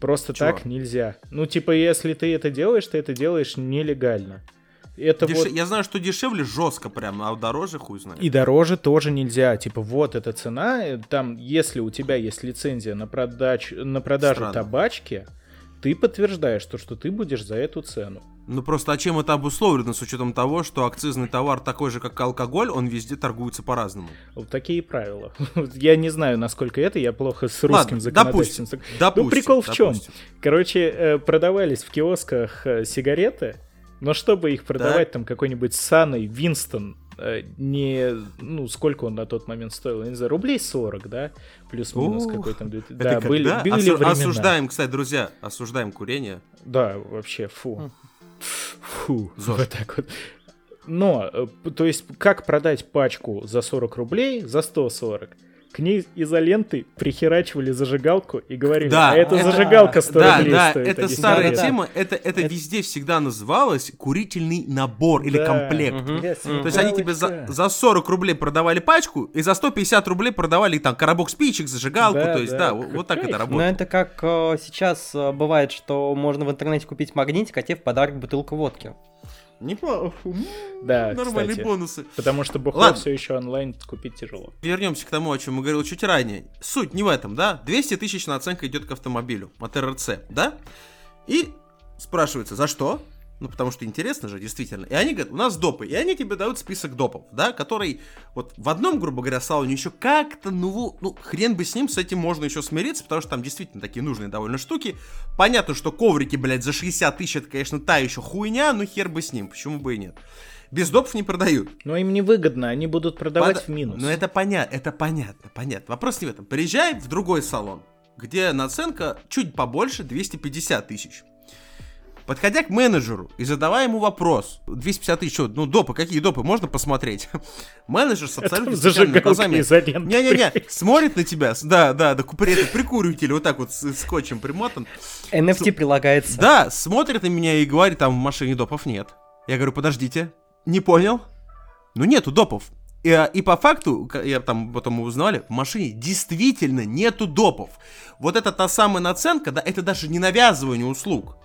Просто Чего? так нельзя. Ну, типа, если ты это делаешь, ты это делаешь нелегально. Это Деше- вот... Я знаю, что дешевле жестко прям, а дороже хуй знает. И дороже тоже нельзя. Типа, вот эта цена. э, Там, если у тебя есть лицензия на, продач... на продажу Странно. табачки, ты подтверждаешь то, что ты будешь за эту цену. Ну просто а чем это обусловлено с учетом того, что акцизный товар такой же, как алкоголь, он везде торгуется по-разному. Вот такие правила. Я не знаю, насколько это, я плохо с русским Ладно, законодательством. допустим, Ну, допустим, прикол в чем? допустим. Короче, э, продавались в киосках э, сигареты, но чтобы их продавать, там какой-нибудь саный Винстон, э, не, ну, сколько он на тот момент стоил, не знаю, рублей 40, да, плюс-минус какой там. Это Да, были, когда? были Осу- времена. Осуждаем, кстати, друзья, осуждаем курение. Да, вообще, фу. Фу, ЗОЖ. вот так вот. Но, э, то есть, как продать пачку за 40 рублей, за 140? К ней изолентой прихерачивали зажигалку и говорили, Да, а это, это- зажигалка 100 Да, рублей да, стоит. это старая 100 тема, это, это везде всегда называлось курительный набор или Да. комплект. Мгм. Бля, То есть они тебе за, за 40 рублей продавали пачку, и за 150 рублей продавали там коробок спичек, зажигалку. Да, то есть, да, да, вот, вот так это Но работает. это как э, сейчас э, бывает, что можно в интернете купить магнитик, а тебе в подарок бутылку водки. Неплохо. Да, Нормальные кстати. бонусы. Потому что бухло Ладно. все еще онлайн купить тяжело. Вернемся к тому, о чем мы говорил чуть ранее. Суть не в этом, да? 200 тысяч наценка идет к автомобилю от РРЦ, да? И спрашивается, за что? Ну, потому что интересно же, действительно. И они говорят, у нас допы. И они тебе дают список допов, да, который вот в одном, грубо говоря, салоне еще как-то, ну, ну, хрен бы с ним, с этим можно еще смириться, потому что там действительно такие нужные довольно штуки. Понятно, что коврики, блядь, за 60 тысяч, это, конечно, та еще хуйня, но хер бы с ним, почему бы и нет. Без допов не продают. Но им невыгодно, они будут продавать Под- в минус. Ну это понятно, это понятно, понятно. Вопрос не в этом. Приезжай в другой салон, где наценка чуть побольше 250 тысяч. Подходя к менеджеру и задавая ему вопрос, 250 тысяч, что, ну допы, какие допы, можно посмотреть? Менеджер с абсолютно зажигалка глазами, не-не-не, смотрит на тебя, да, да, да, прикуриватель вот так вот с скотчем примотан, NFT прилагается. да, смотрит на меня и говорит, там в машине допов нет. Я говорю, подождите, не понял? Ну нету допов. И, а, и по факту, я там потом узнали, в машине действительно нету допов. Вот это та самая наценка, да, это даже не навязывание услуг.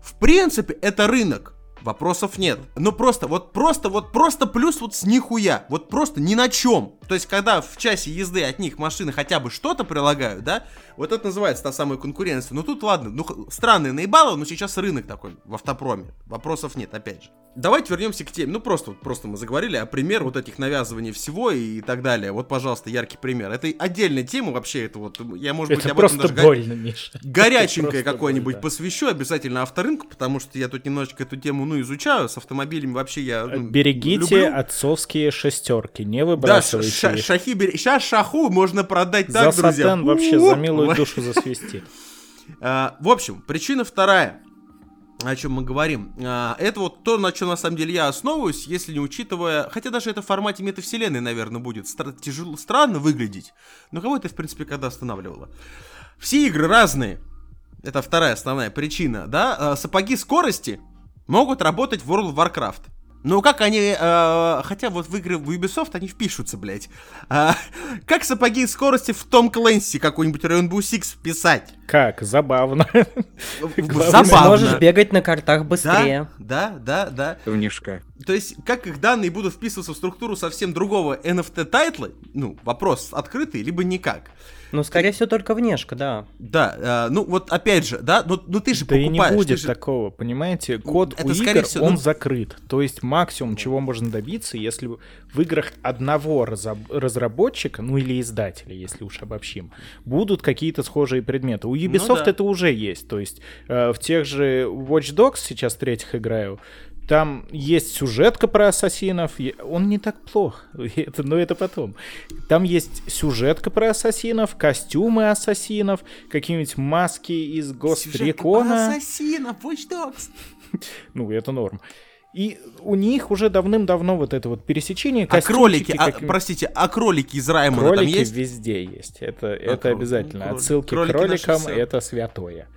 В принципе, это рынок. Вопросов нет. Но просто, вот просто, вот просто плюс вот с нихуя. Вот просто ни на чем. То есть, когда в часе езды от них машины хотя бы что-то прилагают, да, вот это называется та самая конкуренция. Ну тут ладно, ну странные наебало, но сейчас рынок такой в автопроме. Вопросов нет, опять же. Давайте вернемся к теме. Ну просто, вот просто мы заговорили, а пример вот этих навязываний всего и так далее. Вот, пожалуйста, яркий пример. Это отдельная тема вообще, это вот, я, может быть, Это об этом просто даже го- больно, Миша. горяченькое какое-нибудь да. посвящу обязательно авторынку, потому что я тут немножечко эту тему, ну, изучаю. С автомобилями вообще я ну, Берегите люблю. отцовские шестерки, не Да, выбрасывайте ша- их. шахи бери. Сейчас шаху можно продать За так, друзья. сатан вообще за милую душу засвести. А, В общем, причина вторая, о чем мы говорим. А, Это вот то, на чем на самом деле я основываюсь, если не учитывая, хотя даже это в формате метавселенной, наверное, будет стра- тяжело, странно выглядеть, но кого это, в принципе, когда останавливало. Все игры разные. Это вторая основная причина, да? А, Сапоги скорости могут работать в World of Warcraft. Ну, как они, э, хотя вот в игры в Ubisoft они впишутся, блядь. А, как сапоги скорости в Том Клэнси какой-нибудь Rainbow Six вписать? Как, забавно. Главное, Ты Забавно. можешь бегать на картах быстрее. Да, да, да, да. Внешка. То есть, как их данные будут вписываться в структуру совсем другого NFT тайтла, ну, вопрос открытый, либо никак. Ну, скорее всего, только внешка, да. Да, э, ну вот опять же, да, ну, ну ты же Да и покупаешь. не ты будет же- такого, понимаете? Код Это у игр, всего, он ну- закрыт. То есть максимум, чего можно добиться, если в играх одного разоб- разработчика, ну или издателя, если уж обобщим, будут какие-то схожие предметы. У Ubisoft Ну да. это уже есть. То есть э, в тех же Watch Dogs, сейчас третьих играю, там есть сюжетка про ассасинов, он не так плох, это, но это потом. Там есть сюжетка про ассасинов, костюмы ассасинов, какие-нибудь маски из про ассасинов, Watch Dogs. Ну, это норм. И у них уже давным-давно вот это вот пересечение А кролики, а, простите, а кролики из Раймона там Кролики есть? везде есть. Это, это кролики, обязательно. кролики. Отсылки Кролики к кроликам это святое.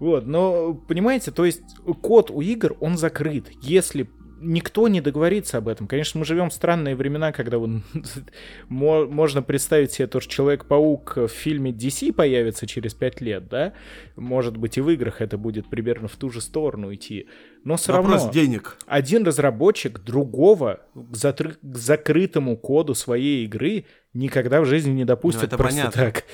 Вот, но понимаете, то есть код у игр, он закрыт. Если никто не договорится об этом. Конечно, мы живем в странные времена, когда мо- можно представить себе то, что Человек-паук в фильме DC появится через 5 лет, да? Может быть, и в играх это будет примерно в ту же сторону идти. Но все Вопрос равно денег. один разработчик другого к, затры- к закрытому коду своей игры никогда в жизни не допустит Ну, это просто понятно. так.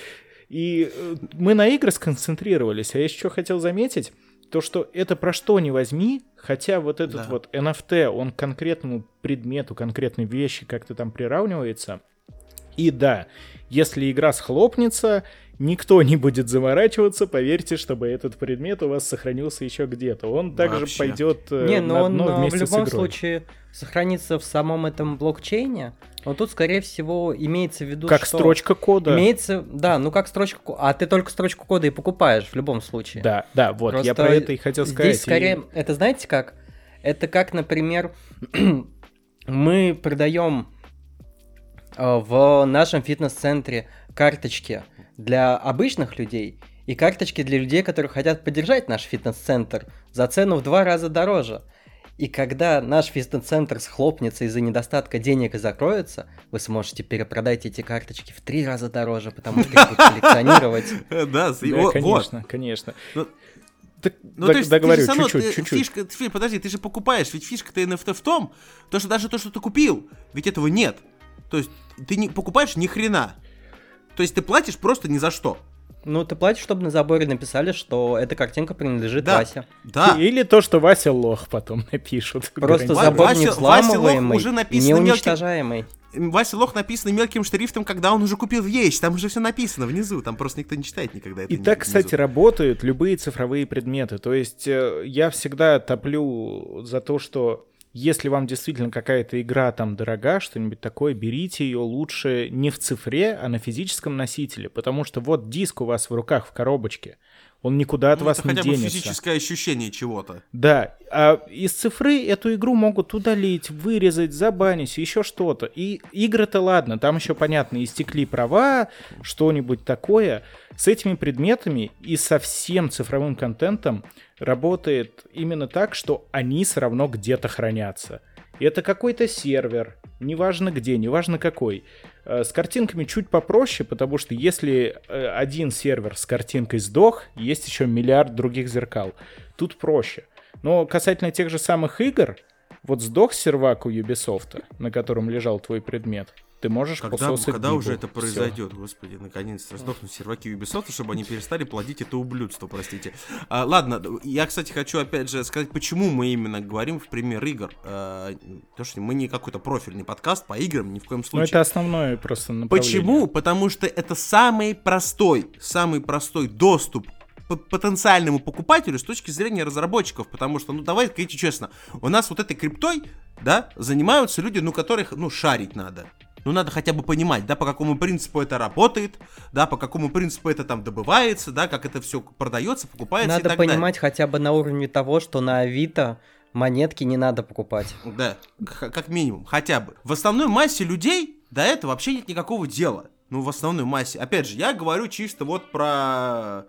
И э, мы на игры сконцентрировались, а я еще хотел заметить, то, что это про что не возьми, хотя вот этот Да. вот NFT, он к конкретному предмету, конкретной вещи как-то там приравнивается. И да, если игра схлопнется, никто не будет заморачиваться, поверьте, чтобы этот предмет у вас сохранился еще где-то. Он также Вообще. пойдет э, Не, на но он дно э, в вместе с любом случае сохранится в самом этом блокчейне. Но тут, скорее всего, имеется в виду, Как что... строчка кода. Имеется, да, ну как строчка ко- А ты только строчку кода и покупаешь в любом случае. Да, да, вот, я Просто про это и хотел сказать. Здесь скорее, это знаете как? Это как, например, мы продаем э, в нашем фитнес-центре карточки для обычных людей и карточки для людей, которые хотят поддержать наш фитнес-центр за цену в два раза дороже. И когда наш фитнес-центр схлопнется из-за недостатка денег и закроется, вы сможете перепродать эти карточки в три раза дороже, потому что их будут коллекционировать. Да, конечно, конечно. Ну, Так, Ну, дог- то есть, договорю, ты же чуть-чуть, ты- чуть-чуть. Фишка, фи- подожди, ты же покупаешь, ведь фишка-то NFT в том, то, что даже то, что ты купил, ведь этого нет. То есть, ты не покупаешь ни хрена. То есть, ты платишь просто ни за что. Ну, ты платишь, чтобы на заборе написали, что эта картинка принадлежит Да. Васе. Да. Или то, что Вася лох потом напишут. Просто. Ва- забор Вася- не взламываемый уже и написано мелким- неуничтожаемый. Вася Лох написано мелким шрифтом, когда он уже купил вещь. Там уже все написано внизу. Там просто никто не читает никогда. это И так, внизу. кстати, работают любые цифровые предметы. То есть э, я всегда топлю за то, что если вам действительно какая-то игра там дорога, что-нибудь такое, берите ее лучше не в цифре, а на физическом носителе. Потому что вот диск у вас в руках в коробочке. Он никуда от Ну, вас это не хотя бы денется. физическое ощущение чего-то. Да, а из цифры эту игру могут удалить, вырезать, забанить, еще что-то. И игры-то ладно, там еще понятно, истекли права, что-нибудь такое. С этими предметами и со всем цифровым контентом работает именно так, что они все равно где-то хранятся. Это какой-то сервер, неважно где, неважно какой. Э, С картинками чуть попроще, потому что если э, один сервер с картинкой сдох, есть еще миллиард других зеркал. Тут проще. Но касательно тех же самых игр, вот сдох сервак у Ubisoft, на котором лежал твой предмет, ты можешь Когда, пососать когда Бибу. уже это Всё. произойдет, господи, наконец-то сдохнут серваки Ubisoft, чтобы они перестали плодить это ублюдство, простите. А, ладно, я, кстати, хочу опять же сказать, почему мы именно говорим в пример игр. А, то, что мы не какой-то профильный подкаст по играм, ни в коем Ну, случае. это основное просто направление. Почему? Потому что это самый простой, самый простой доступ по потенциальному покупателю с точки зрения разработчиков, потому что, ну, давай говорите честно, у нас вот этой криптой, да, занимаются люди, ну, которых, ну, шарить надо. Ну, надо хотя бы понимать, да, по какому принципу это работает, да, по какому принципу это там добывается, да, как это все продается, покупается и Надо так далее. понимать хотя бы на уровне того, что на Авито монетки не надо покупать. Да, как минимум, хотя бы. В основной массе людей до этого вообще нет никакого дела. Ну, в основной массе. Опять же, я говорю чисто вот про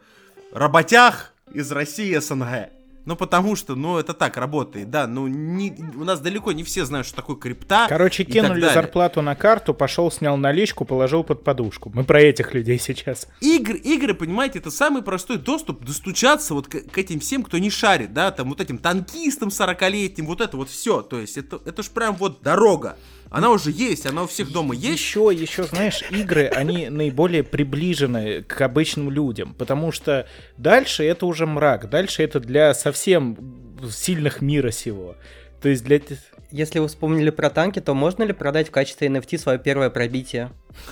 работяг из России СНГ. Ну, потому что, ну, это так работает, да, ну, не, у нас далеко не все знают, что такое крипта. Короче, кинули зарплату на карту, пошел, снял наличку, положил под подушку. Мы про этих людей сейчас. Игры, игры, понимаете, это самый простой доступ достучаться вот к, к этим всем, кто не шарит, да, там вот этим танкистам 40-летним, вот это вот все. То есть это, это ж прям вот дорога. Она уже есть, она у всех дома есть. Еще, еще, знаешь, игры, они наиболее приближены к обычным людям, потому что дальше это уже мрак, дальше это для совсем сильных мира сего. То есть для... Если вы вспомнили про танки, то можно ли продать в качестве NFT свое первое пробитие?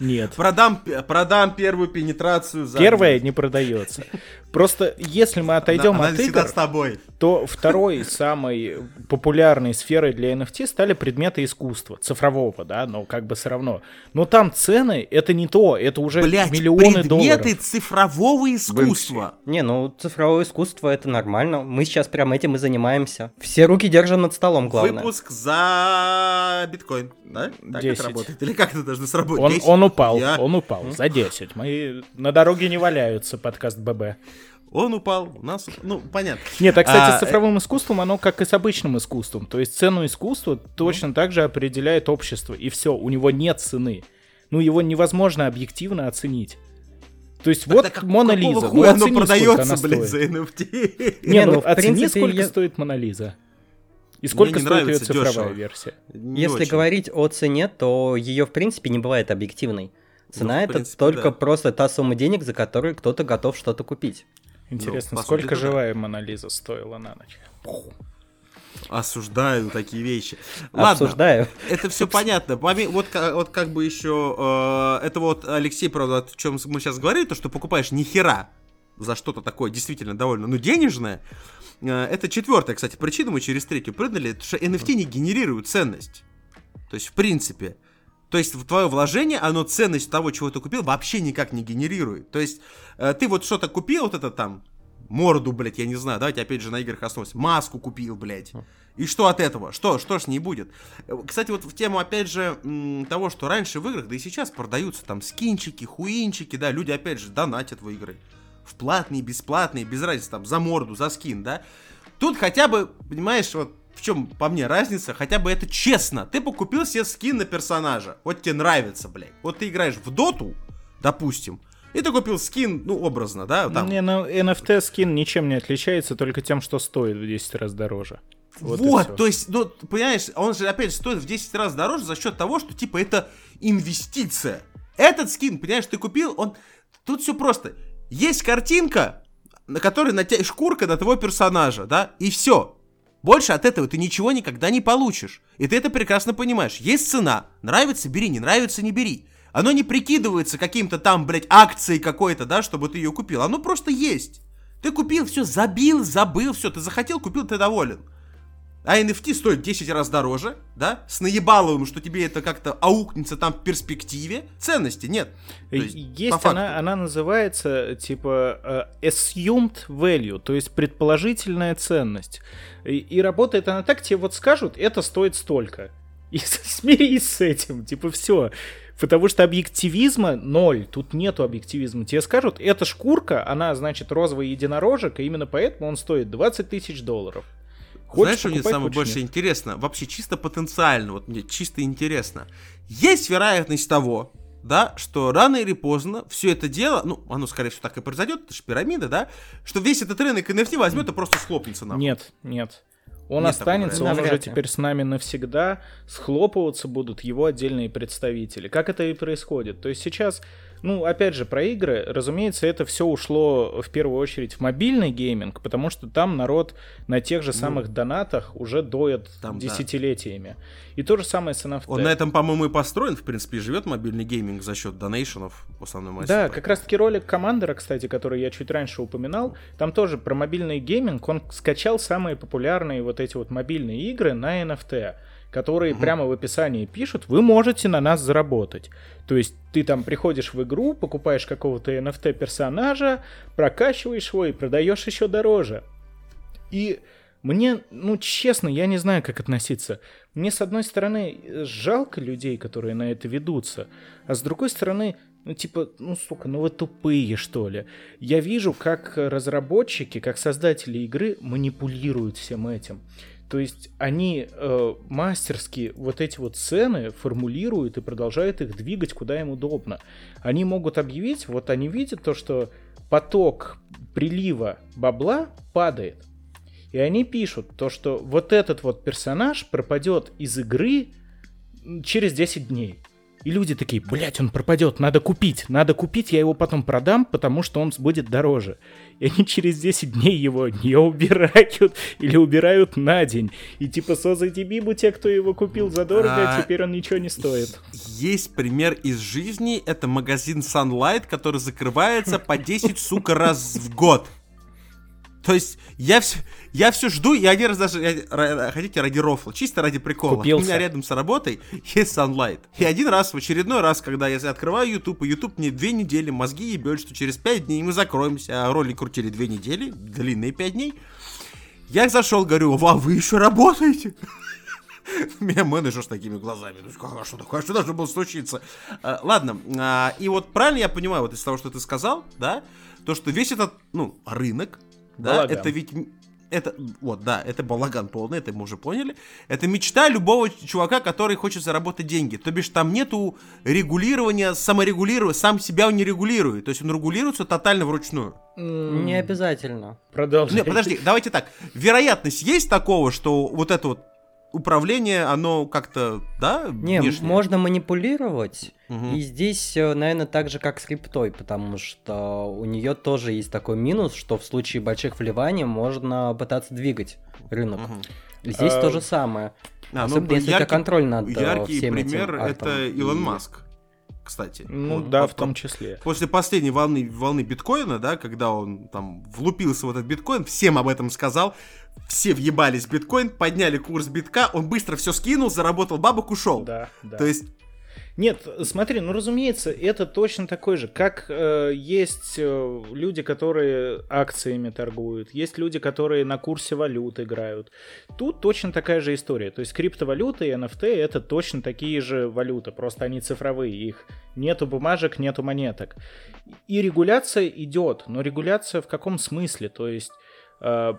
Нет. Продам, продам первую пенетрацию за... Первое не продается. Просто если мы отойдем Она от всегда игр, с тобой. то второй самой популярной сферой для NFT стали предметы искусства, цифрового, да, но как бы все равно. Но там цены, это не то, это уже Блять, миллионы предметы долларов. цифрового искусства. Не, ну цифровое искусство это нормально. Мы сейчас прям этим и занимаемся. Все руки держим над столом, главное. Выпуск за биткоин, да? Так 10. это работает? Или как это должно сработать? Он, 10? он упал, Я- он упал за 10. Мы на дороге не валяются, подкаст ББ. Он упал, у нас... Ну, понятно. Нет, а, кстати, А, с цифровым искусством оно как и с обычным искусством. То есть цену искусства точно так же определяет общество. И все, у него нет цены. Ну, его невозможно объективно оценить. То есть вот Тогда как- Мона Лиза. ну, оно продается, она блядь, стоит. за NFT? Не, ну, ну, в оцени, принципе, сколько я- стоит Мона Лиза. И сколько Мне не стоит ее цифровая дешево. версия. Не Если очень. говорить о цене, то ее в принципе не бывает объективной. Цена Ну, это принципе, только да. просто та сумма денег, за которую кто-то готов что-то купить. Интересно, по сколько сути, да. живая Мона Лиза стоила на ночь? Осуждаю такие вещи. Ладно, Обсуждаю. это все понятно. Вот, вот как бы еще... э, это вот Алексей, правда, о чем мы сейчас говорили, то, что покупаешь ни хера за что-то такое действительно довольно, ну, денежное. Э, это четвертая, кстати, причина, мы через третью прыгнули, что NFT не генерирует ценность. То есть, в принципе. То есть, твое вложение, оно ценность того, чего ты купил, вообще никак не генерирует. То есть, э, ты вот что-то купил, вот это там, морду, блядь, я не знаю, давайте опять же на играх основываться, маску купил, блядь. И что от этого? Что? Что ж не будет? Э, Кстати, вот в тему, опять же, того, что раньше в играх, да и сейчас продаются там скинчики, хуинчики, да, люди, опять же, донатят в игры. В платные, бесплатные, без разницы, там, за морду, за скин, да. Тут хотя бы, понимаешь, вот в чем по мне разница, хотя бы это честно. Ты покупил себе скин на персонажа, вот тебе нравится, блядь. Вот ты играешь в доту, допустим, и ты купил скин, ну, образно, да, там, Не, ну, NFT скин ничем не отличается, только тем, что стоит в 10 раз дороже. Вот, всё. то есть, ну, понимаешь, он же опять же стоит в 10 раз дороже за счет того, что, типа, это инвестиция. Этот скин, понимаешь, ты купил, он... Тут все просто. Есть картинка, на которой на тебя шкурка на твоего персонажа, да, и все. Больше от этого ты ничего никогда не получишь. И ты это прекрасно понимаешь. Есть цена. Нравится, бери, не нравится, не бери. Оно не прикидывается каким-то там, блядь, акцией какой-то, да, чтобы ты ее купил. Оно просто есть. Ты купил, все, забил, забыл, все, ты захотел, купил, ты доволен. А NFT стоит 10 раз дороже, да? С наебаловым, что тебе это как-то аукнется там в перспективе. Ценности нет. То Есть, есть, она, она называется типа э, assumed value, то есть предположительная ценность. И, и работает она так, тебе вот скажут, это стоит столько. И смирись с этим, типа все. Потому что объективизма ноль, тут нету объективизма. Тебе скажут, эта шкурка, она, значит, розовый единорожек, и именно поэтому он стоит 20 тысяч долларов. Хочешь Знаешь, что мне самое больше нет. интересно? Вообще чисто потенциально, вот мне чисто интересно. Есть вероятность того, да, что рано или поздно все это дело, ну, оно, скорее всего, так и произойдет, это же пирамида, да, что весь этот рынок NFT возьмет и просто схлопнется нахуй. Нет, нет. Он Нет останется, он уже теперь с нами навсегда. Схлопываться будут его отдельные представители. Как это и происходит. То есть сейчас, ну, опять же, про игры, разумеется, это все ушло в первую очередь в мобильный гейминг, потому что там народ на тех же самых донатах уже доят Ну, там, да. десятилетиями. И то же самое с NFT. Он на этом, по-моему, и построен, в принципе, и живет мобильный гейминг за счет донейшенов в основной массе. Да, как раз таки ролик Командера, кстати, который я чуть раньше упоминал, там тоже про мобильный гейминг, он скачал самые популярные вот эти вот мобильные игры на NFT, которые прямо в описании пишут, вы можете на нас заработать. То есть ты там приходишь в игру, покупаешь какого-то NFT персонажа, прокачиваешь его и продаешь еще дороже. И мне, ну, честно, я не знаю, как относиться. Мне, с одной стороны, жалко людей, которые на это ведутся, а с другой стороны, ну, типа, ну, сука, ну вы тупые, что ли. Я вижу, как разработчики, как создатели игры манипулируют всем этим. То есть они э, мастерски вот эти вот цены формулируют и продолжают их двигать, куда им удобно. Они могут объявить, вот они видят то, что поток прилива бабла падает. И они пишут то, что вот этот вот персонаж пропадет из игры через 10 дней. И люди такие, блядь, он пропадет, надо купить, надо купить, я его потом продам, потому что он будет дороже. И они через 10 дней его не убирают или убирают на день. И типа созайте бибу те, кто его купил задорого, А, теперь он ничего не стоит. Есть пример из жизни, это магазин Sunlight, который закрывается по 10, сука, раз в год. То есть я все, я все жду, и один раз даже, я- хотите, ради рофла, чисто ради прикола. Купился. У меня рядом с работой есть Sunlight. И один раз, в очередной раз, когда я открываю YouTube, и YouTube мне две недели мозги ебет, что через пять дней мы закроемся, а ролик крутили две недели, длинные пять дней. Я зашел, говорю, а вы еще работаете? Меня менеджер с такими глазами. Ну, как, а что такое? А что должно было случиться? А, ладно. а, и вот правильно я понимаю, вот из того, что ты сказал, да, то, что весь этот, ну, рынок, да, Балаган. это ведь... Это, вот, да, это балаган полный, это мы уже поняли. Это мечта любого чувака, который хочет заработать деньги. То бишь там нету регулирования, саморегулирования, сам себя он не регулирует. То есть он регулируется тотально вручную. Не обязательно. Продолжай. Не, подожди, давайте так. Вероятность есть такого, что вот это вот управление, оно как-то, да, Не, внешне? можно манипулировать. Мгм. И здесь, наверное, так же, как с криптой, потому что у нее тоже есть такой минус, что в случае больших вливаний можно пытаться двигать рынок. Мгм. Здесь А, то же самое. А, ну, Особенно если у тебя яркий- контроль над э, Яркий всем этим пример актом. это И- Илон Маск, кстати. Ну Вот да, по- в том числе. После последней волны, волны биткоина, да, когда он там влупился в этот биткоин, всем об этом сказал, все въебались в биткоин, подняли курс битка, он быстро все скинул, заработал бабок, ушел. Да, да. То есть Нет, смотри, ну разумеется, это точно такой же, как э, есть э, люди, которые акциями торгуют, есть люди, которые на курсе валют играют. Тут точно такая же история. То есть криптовалюты и NFT это точно такие же валюты, просто они цифровые, их нету бумажек, нету монеток. И регуляция идет, но регуляция в каком смысле? То есть э,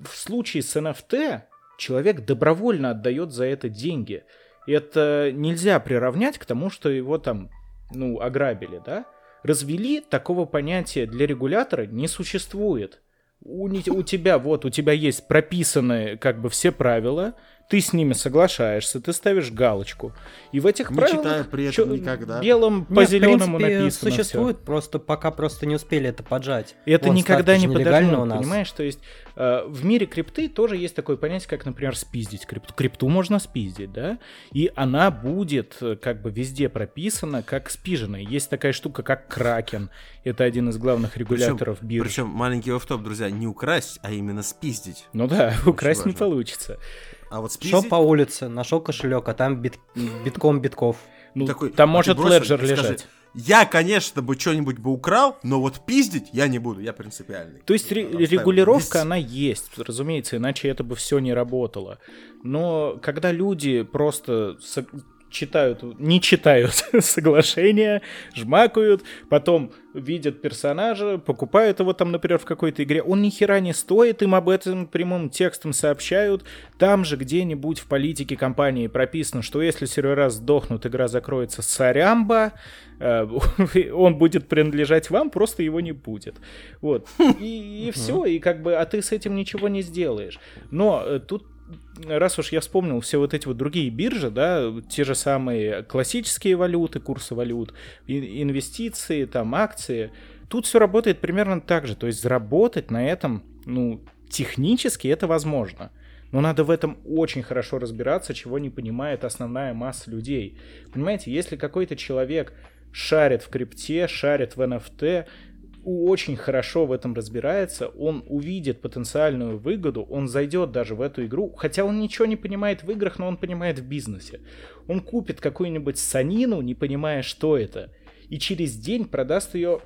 в случае с NFT человек добровольно отдает за это деньги – это нельзя приравнять к тому, что его там, ну, ограбили, да? Развели, такого понятия для регулятора не существует. У, у тебя, вот, у тебя есть прописанные, как бы, все правила, ты с ними соглашаешься, ты ставишь галочку. И в этих Не правилах читая при этом чё- никогда. белым по Нет, в зеленому принципе, написано всё. существует, просто пока просто не успели это поджать. Это Вон, никогда не подожмут, у нас. понимаешь? То есть э, в мире крипты тоже есть такое понятие, как, например, спиздить крипту. Крипту можно спиздить, да? И она будет э, как бы везде прописана как спиженная. Есть такая штука, как Кракен. Это один из главных регуляторов биржи. Причем маленький офф-топ, друзья, не украсть, а именно спиздить. Ну да, украсть не важно. получится. А вот Шел спиздить... по улице, нашел кошелек, а там бит- битком битков. Ну, такой, там а может бросил, Ledger скажи, лежать. Я, конечно, бы что-нибудь бы украл, но вот пиздить я не буду, я принципиальный. То есть ре- регулировка, она есть, разумеется, иначе это бы все не работало. Но когда люди просто читают, не читают соглашения, жмакают, потом видят персонажа, покупают его там, например, в какой-то игре, он ни хера не стоит, им об этом прямым текстом сообщают. Там же где-нибудь в политике компании прописано, что если сервера сдохнут, игра закроется сорямба, э, он будет принадлежать вам, просто его не будет. Вот. И, все, и как бы, а ты с этим ничего не сделаешь. Но э, тут раз уж я вспомнил все вот эти вот другие биржи, да, те же самые классические валюты, курсы валют, инвестиции, там, акции, тут все работает примерно так же. То есть заработать на этом, ну, технически это возможно. Но надо в этом очень хорошо разбираться, чего не понимает основная масса людей. Понимаете, если какой-то человек шарит в крипте, шарит в NFT, очень хорошо в этом разбирается, он увидит потенциальную выгоду, он зайдет даже в эту игру, хотя он ничего не понимает в играх, но он понимает в бизнесе. Он купит какую-нибудь санину, не понимая, что это, и через день продаст ее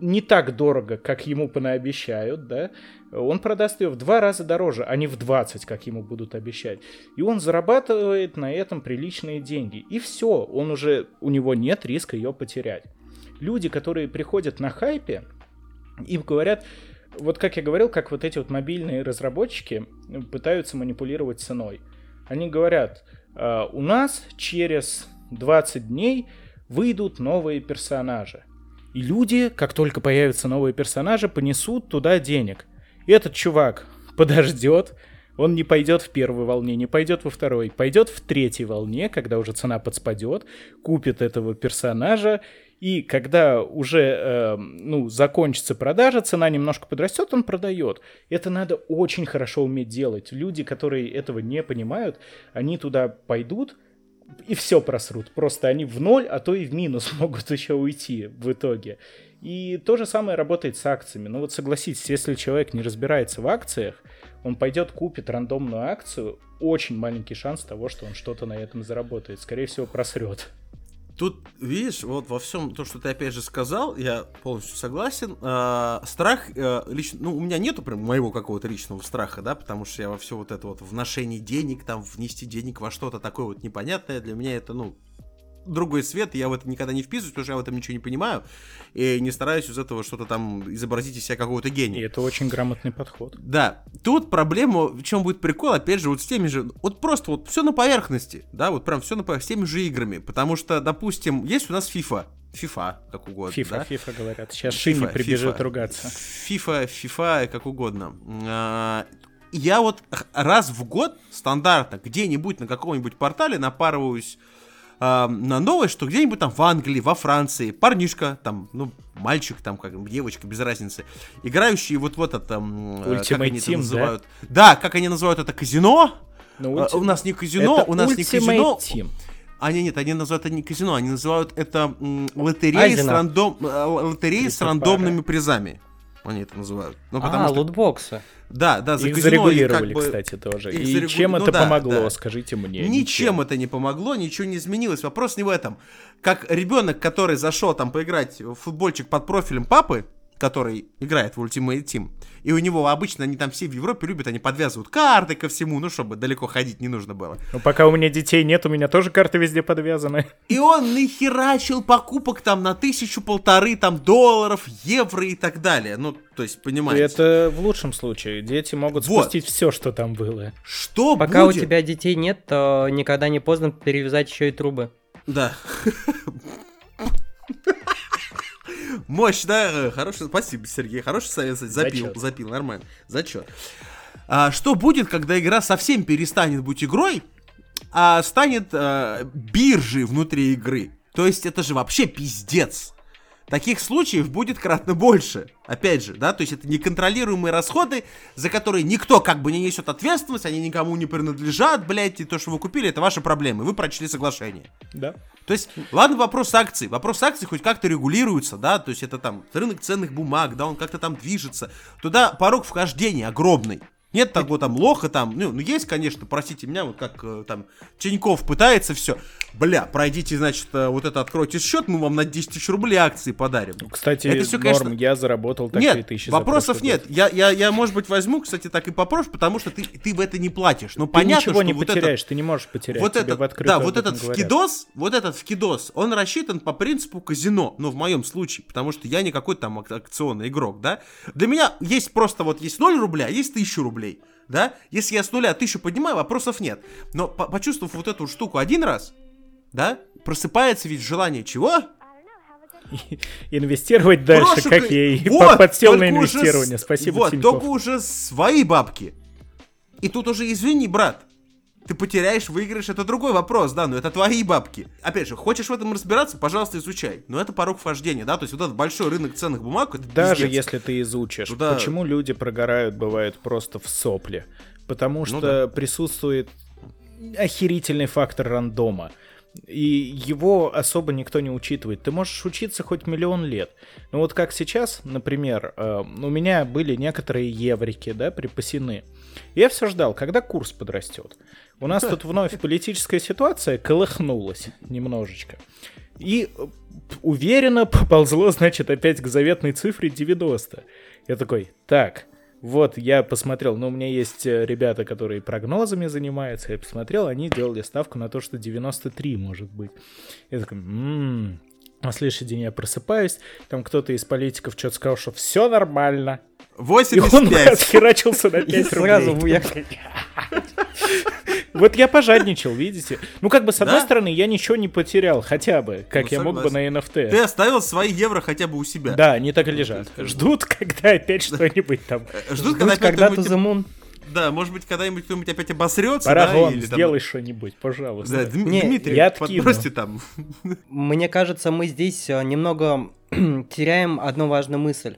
не так дорого, как ему понаобещают, да, он продаст ее в два раза дороже, а не в 20, как ему будут обещать. И он зарабатывает на этом приличные деньги. И все, он уже, у него нет риска ее потерять. Люди, которые приходят на хайпе, им говорят, вот как я говорил, как вот эти вот мобильные разработчики пытаются манипулировать ценой. Они говорят, «А, у нас через 20 дней выйдут новые персонажи. И люди, как только появятся новые персонажи, понесут туда денег. И этот чувак подождет, он не пойдет в первой волне, не пойдет во второй, пойдет в третьей волне, когда уже цена подспадет, купит этого персонажа, и когда уже э, ну, закончится продажа, цена немножко подрастет, он продает. Это надо очень хорошо уметь делать. Люди, которые этого не понимают, они туда пойдут, и все просрут. Просто они в ноль, а то и в минус могут еще уйти в итоге. И то же самое работает с акциями. Ну вот согласитесь, если человек не разбирается в акциях, он пойдет купит рандомную акцию, очень маленький шанс того, что он что-то на этом заработает. Скорее всего, просрет. Тут, видишь, вот во всем то, что ты опять же сказал, я полностью согласен. А, страх, э, лично, ну, у меня нету прям моего какого-то личного страха, да, потому что я во все вот это вот вношение денег, там, внести денег во что-то такое вот непонятное, для меня это, ну, другой свет, я в это никогда не вписываюсь, потому что я в этом ничего не понимаю, и не стараюсь из этого что-то там изобразить из себя какого-то И гения. это очень грамотный подход. Да, тут проблема, в чем будет прикол, опять же, вот с теми же, вот просто вот все на поверхности, да, вот прям все на поверхности, с теми же играми, потому что, допустим, есть у нас FIFA, FIFA, как угодно, Фифа, да? фифа говорят. Сейчас FIFA, Шинни прибежит FIFA. ругаться. FIFA, FIFA, как угодно. А, Я вот раз в год стандартно где-нибудь на каком-нибудь портале напарываюсь а, на новость, что где-нибудь там в Англии, во Франции, парнишка, там, ну, мальчик, там, как девочка, без разницы, играющие вот в это э, как Ultimate они это Team, да? называют. Да? как они называют это, казино? Ну, А, ульти- У нас не казино, это у нас не казино. Team. А, нет, нет, они называют это не казино, они называют это лотереей с, рандом, э, лотереей с рандомными призами. Они это называют. Ну, А, потому что, лутбоксы. да, да, за Их казино они как зарегулировали, бы- кстати, тоже. их И зарегу- чем ну это да, помогло, да. скажите мне? Ничем это не помогло, ничего не изменилось. Вопрос не в этом. Как ребенок, который зашел там поиграть в футбольчик под профилем папы, который играет в Ultimate Team, и у него обычно они там все в Европе любят, они подвязывают карты ко всему, ну, чтобы далеко ходить не нужно было. Ну, пока у меня детей нет, у меня тоже карты везде подвязаны. И он нахерачил покупок там на тысячу-полторы там долларов, евро и так далее. Ну, то есть, понимаете. Это в лучшем случае. Дети могут Вот. спустить все, что там было. Что Пока будет? у тебя детей нет, то никогда не поздно перевязать еще и трубы. Да. Мощь, да? Э, Хороший, спасибо, Сергей. Хороший совет. Запил, Зачет. запил, нормально. Зачет. А что будет, когда игра совсем перестанет быть игрой, а станет э, биржей внутри игры? То есть это же вообще пиздец. Таких случаев будет кратно больше. Опять же, да, то есть это неконтролируемые расходы, за которые никто как бы не несет ответственность, они никому не принадлежат, блядь, и то, что вы купили, это ваши проблемы. Вы прочли соглашение. Да. То есть, ладно, вопрос акций. Вопрос акций хоть как-то регулируется, да, то есть это там рынок ценных бумаг, да, он как-то там движется. Туда порог вхождения огромный. Нет того там лоха там, ну, ну есть, конечно, простите меня, вот как э, там Тиньков пытается все. Бля, пройдите, значит, э, вот это откройте счет, мы вам на 10 тысяч рублей акции подарим. Кстати, Это норм, конечно- я заработал так 3 Нет, тысячи вопросов нет. год. Я, я, я, может быть, возьму, кстати, так и попрошу, потому что ты, ты в это не платишь. Но Ты понятно, ничего что не вот потеряешь, ты не можешь потерять. вот этот, да, вот этот вкидос, вот этот вкидос, он рассчитан по принципу казино, ну, в моем случае, потому что я не какой-то там ак- акционный игрок, да. Для меня есть просто вот, есть 0 рубля, есть 1000 рублей, да. Если я с нуля 1000 поднимаю, вопросов нет. Но по- почувствовав вот эту штуку один раз, да, просыпается ведь желание чего? Инвестировать дальше, Прошу, как я и вот, подсел на уже инвестирование. Спасибо, Вот, только уже свои бабки. И тут уже, извини, брат, ты потеряешь, выиграешь, это другой вопрос, да, но это твои бабки. Опять же, хочешь в этом разбираться, пожалуйста, изучай. Но это порог вхождения, да, то есть вот этот большой рынок ценных бумаг, это Даже пиздец. если ты изучишь, Ну да. почему люди прогорают, бывают просто в сопле? Потому что Ну да. присутствует охерительный фактор рандома. И его особо никто не учитывает. Ты можешь учиться хоть миллион лет. Но вот как сейчас, например, э, у меня были некоторые еврики, да, припасены. Я все ждал, когда курс подрастет. У нас тут вновь политическая ситуация колыхнулась немножечко. И э, уверенно поползло, значит, опять к заветной цифре 90. Я такой, так, вот я посмотрел, ну, у меня есть э, ребята, которые прогнозами занимаются, я посмотрел, они делали ставку на то, что 93 может быть. Я такой, «М-м». На следующий день я просыпаюсь, там кто-то из политиков что-то сказал, что все нормально. И он 85. отхерачился на И 5 сразу рублей. уехал. Вот я пожадничал, видите? Ну, как бы, с одной Да? стороны, я ничего не потерял, хотя бы, как Ну, я мог бы на. NFT. Ты оставил свои евро хотя бы у себя. Да, они так и лежат. Ждут, когда опять что-нибудь там. Э, Ждут, когда опять кто-нибудь-. Да, может быть, когда-нибудь кто-нибудь опять обосрется, да, Парагон, или там- сделай что-нибудь, пожалуйста. Да, Дм- Не, Дмитрий, я откину. подбросьте там. Мне кажется, мы здесь э, немного теряем одну важную мысль.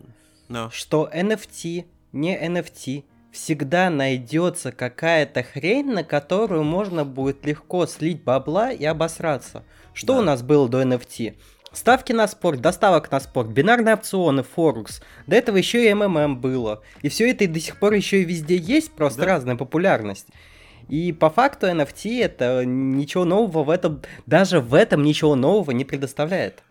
Ну. что NFT, не NFT, всегда найдется какая-то хрень, на которую можно будет легко слить бабла и обосраться. Что Да. у нас было до NFT? Ставки на спорт, доставок на спорт, бинарные опционы, Форекс. До этого еще и МММ было. И все это и до сих пор еще и везде есть, просто Да. разная популярность. И по факту NFT это ничего нового в этом, даже в этом ничего нового не предоставляет.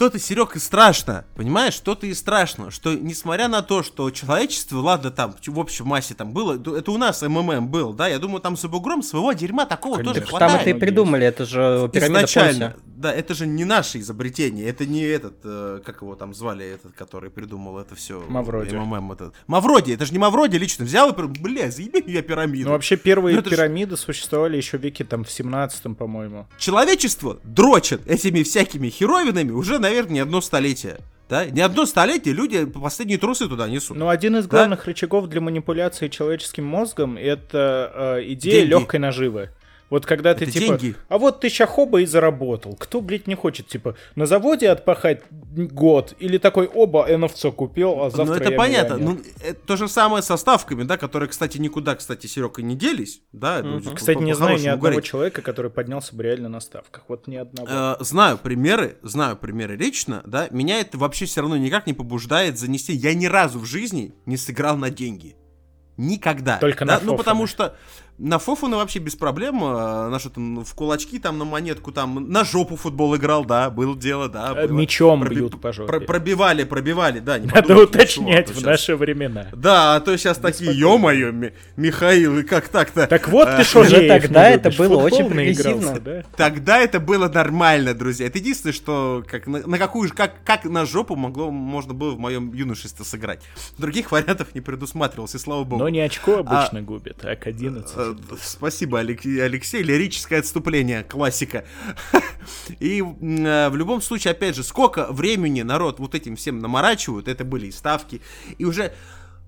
То-то, Серег, и страшно, понимаешь? То-то и страшно, что несмотря на то, что человечество, ладно, там, в общей массе там было, это у нас МММ был, да, я думаю, там за бугром своего дерьма такого тоже Конечно. Там хватает. это и придумали, это же пирамида Изначально, да, это же не наше изобретение, это не этот, э, как его там звали, этот, который придумал это все. Мавроди. МММ этот. Мавроди, это же не Мавроди лично взял и, бля, заеби я пирамиду. Ну, вообще, первые Ну, это ж- пирамиды существовали еще в веке там в 17 по-моему. Человечество дрочит этими всякими херовинами уже, наверное, не одно столетие. Да? Не одно столетие люди последние трусы туда несут. Ну, один из Да? главных рычагов для манипуляции человеческим мозгом это э, идея Деньги. легкой наживы. Вот когда ты Это типа, деньги. а вот ты ща хоба и заработал. Кто, блядь, не хочет, типа, на заводе отпахать год? Или такой, оба, НФЦ купил, а завтра ну, это я понятно. миллионер». Ну, это то же самое со ставками, да, которые, кстати, никуда, кстати, Серега, не делись. Да, ну, по- Кстати, не знаю ни одного говорить. человека, который поднялся бы реально на ставках. Вот ни одного. Э, знаю примеры, знаю примеры лично, да, меня это вообще все равно никак не побуждает занести. Я ни разу в жизни не сыграл на деньги. Никогда. Только да? на Ну, фофаны. потому что на фофаны вообще без проблем. э, На что там, в кулачки, там, на монетку, там, на жопу футбол играл, да, было дело, да. Э, было. Мечом Проби- бьют по жопе. про- пробивали, пробивали, да. не Надо подумайте, уточнять что, а в щас- наши времена. Да, а то сейчас такие, ё-моё, Ми- Михаил, и как так-то? Так вот Э, ты что уже же тогда это было очень прогрессивно. да? Тогда это было нормально, друзья. Это единственное, что как на, на какую же, как, как на жопу могло, можно было в моем юношестве сыграть. Других вариантов не предусматривалось, и слава богу. Но не очко обычно губит, а к 11. Спасибо, Алек- Алексей. Лирическое отступление, классика. И э, в любом случае, опять же, сколько времени народ вот этим всем наморачивают, это были и ставки, и уже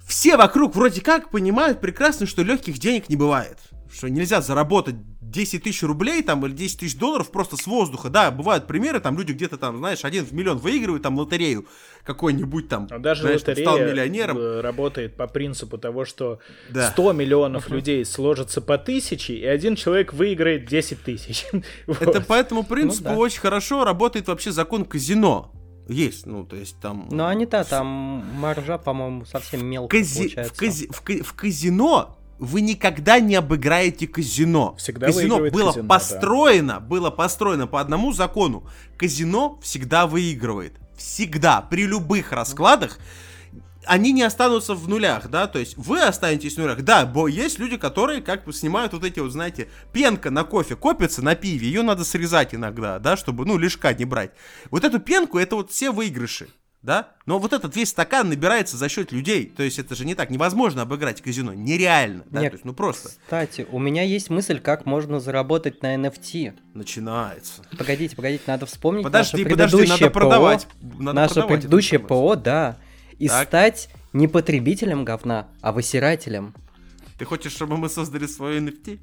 все вокруг вроде как понимают прекрасно, что легких денег не бывает. Что нельзя заработать 10 тысяч рублей там или 10 тысяч долларов просто с воздуха. Да, бывают примеры, там люди где-то там, знаешь, один в миллион выигрывают там лотерею какой-нибудь там, А даже знаешь, там лотерея стал миллионером. э, работает по принципу того, что Да. 100 миллионов людей сложатся по тысяче, и один человек выиграет 10 тысяч. Это по этому принципу да. очень хорошо работает вообще закон казино. Есть, ну, то есть там... Но они-то там маржа, по-моему, совсем мелкая Кази- получается. в, кази- в в казино вы никогда не обыграете казино. Всегда казино было казино, да. построено, было построено по одному закону. Казино всегда выигрывает. Всегда. При любых раскладах они не останутся в нулях, да, то есть вы останетесь в нулях. Да, бо есть люди, которые как бы снимают вот эти вот, знаете, пенка на кофе копится на пиве, ее надо срезать иногда, да, чтобы, ну, лишка не брать. Вот эту пенку, это вот все выигрыши. Да? Но вот этот весь стакан набирается за счет людей. То есть это же не так. Невозможно обыграть казино. Нереально. Да? Нет. То есть, ну просто Кстати, у меня есть мысль, как можно заработать на NFT. начинается. Погодите, погодите, надо вспомнить Подожди, наше подожди, предыдущее надо продавать. ПО, Надо наше продавать предыдущее. ПО, да. И Так. стать не потребителем говна, а высирателем. Ты хочешь, чтобы мы создали свой NFT?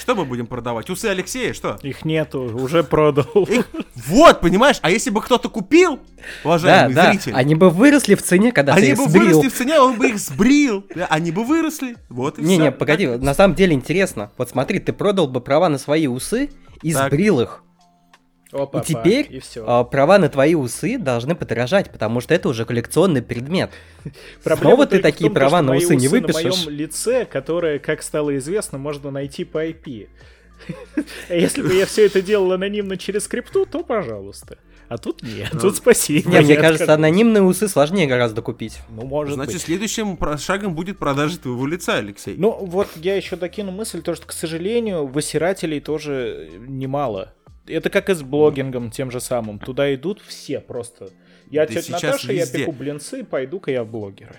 Что мы будем продавать? Усы Алексея? Что? Их нету, уже продал. Их- Вот, понимаешь? А если бы кто-то купил, Да, уважаемый да, зритель, они бы выросли в цене, когда ты они их бы сбрил. выросли в цене, он бы их сбрил. Они бы выросли. Вот и Не-не, погоди, на самом деле интересно. Вот смотри, ты продал бы права на свои усы и Так. сбрил их. Опа, И теперь и все. а, права на твои усы должны подорожать, потому что это уже коллекционный предмет. Снова ты такие права на усы не На выпишешь. моем лице, которое, как стало известно, можно найти по IP. А Если бы я все это делал анонимно через крипту, то пожалуйста. А тут нет, Ну, тут спасибо. Не, мне кажется, анонимные усы сложнее гораздо купить. Ну, может Значит, быть. следующим шагом будет продажа твоего лица, Алексей. Ну, вот я еще докину мысль, то, что, к сожалению, высирателей тоже немало. Это как и с блогингом тем же самым. Туда идут все просто. Я Да тетя Наташа, я везде. пеку блинцы, пойду-ка я в блогеры.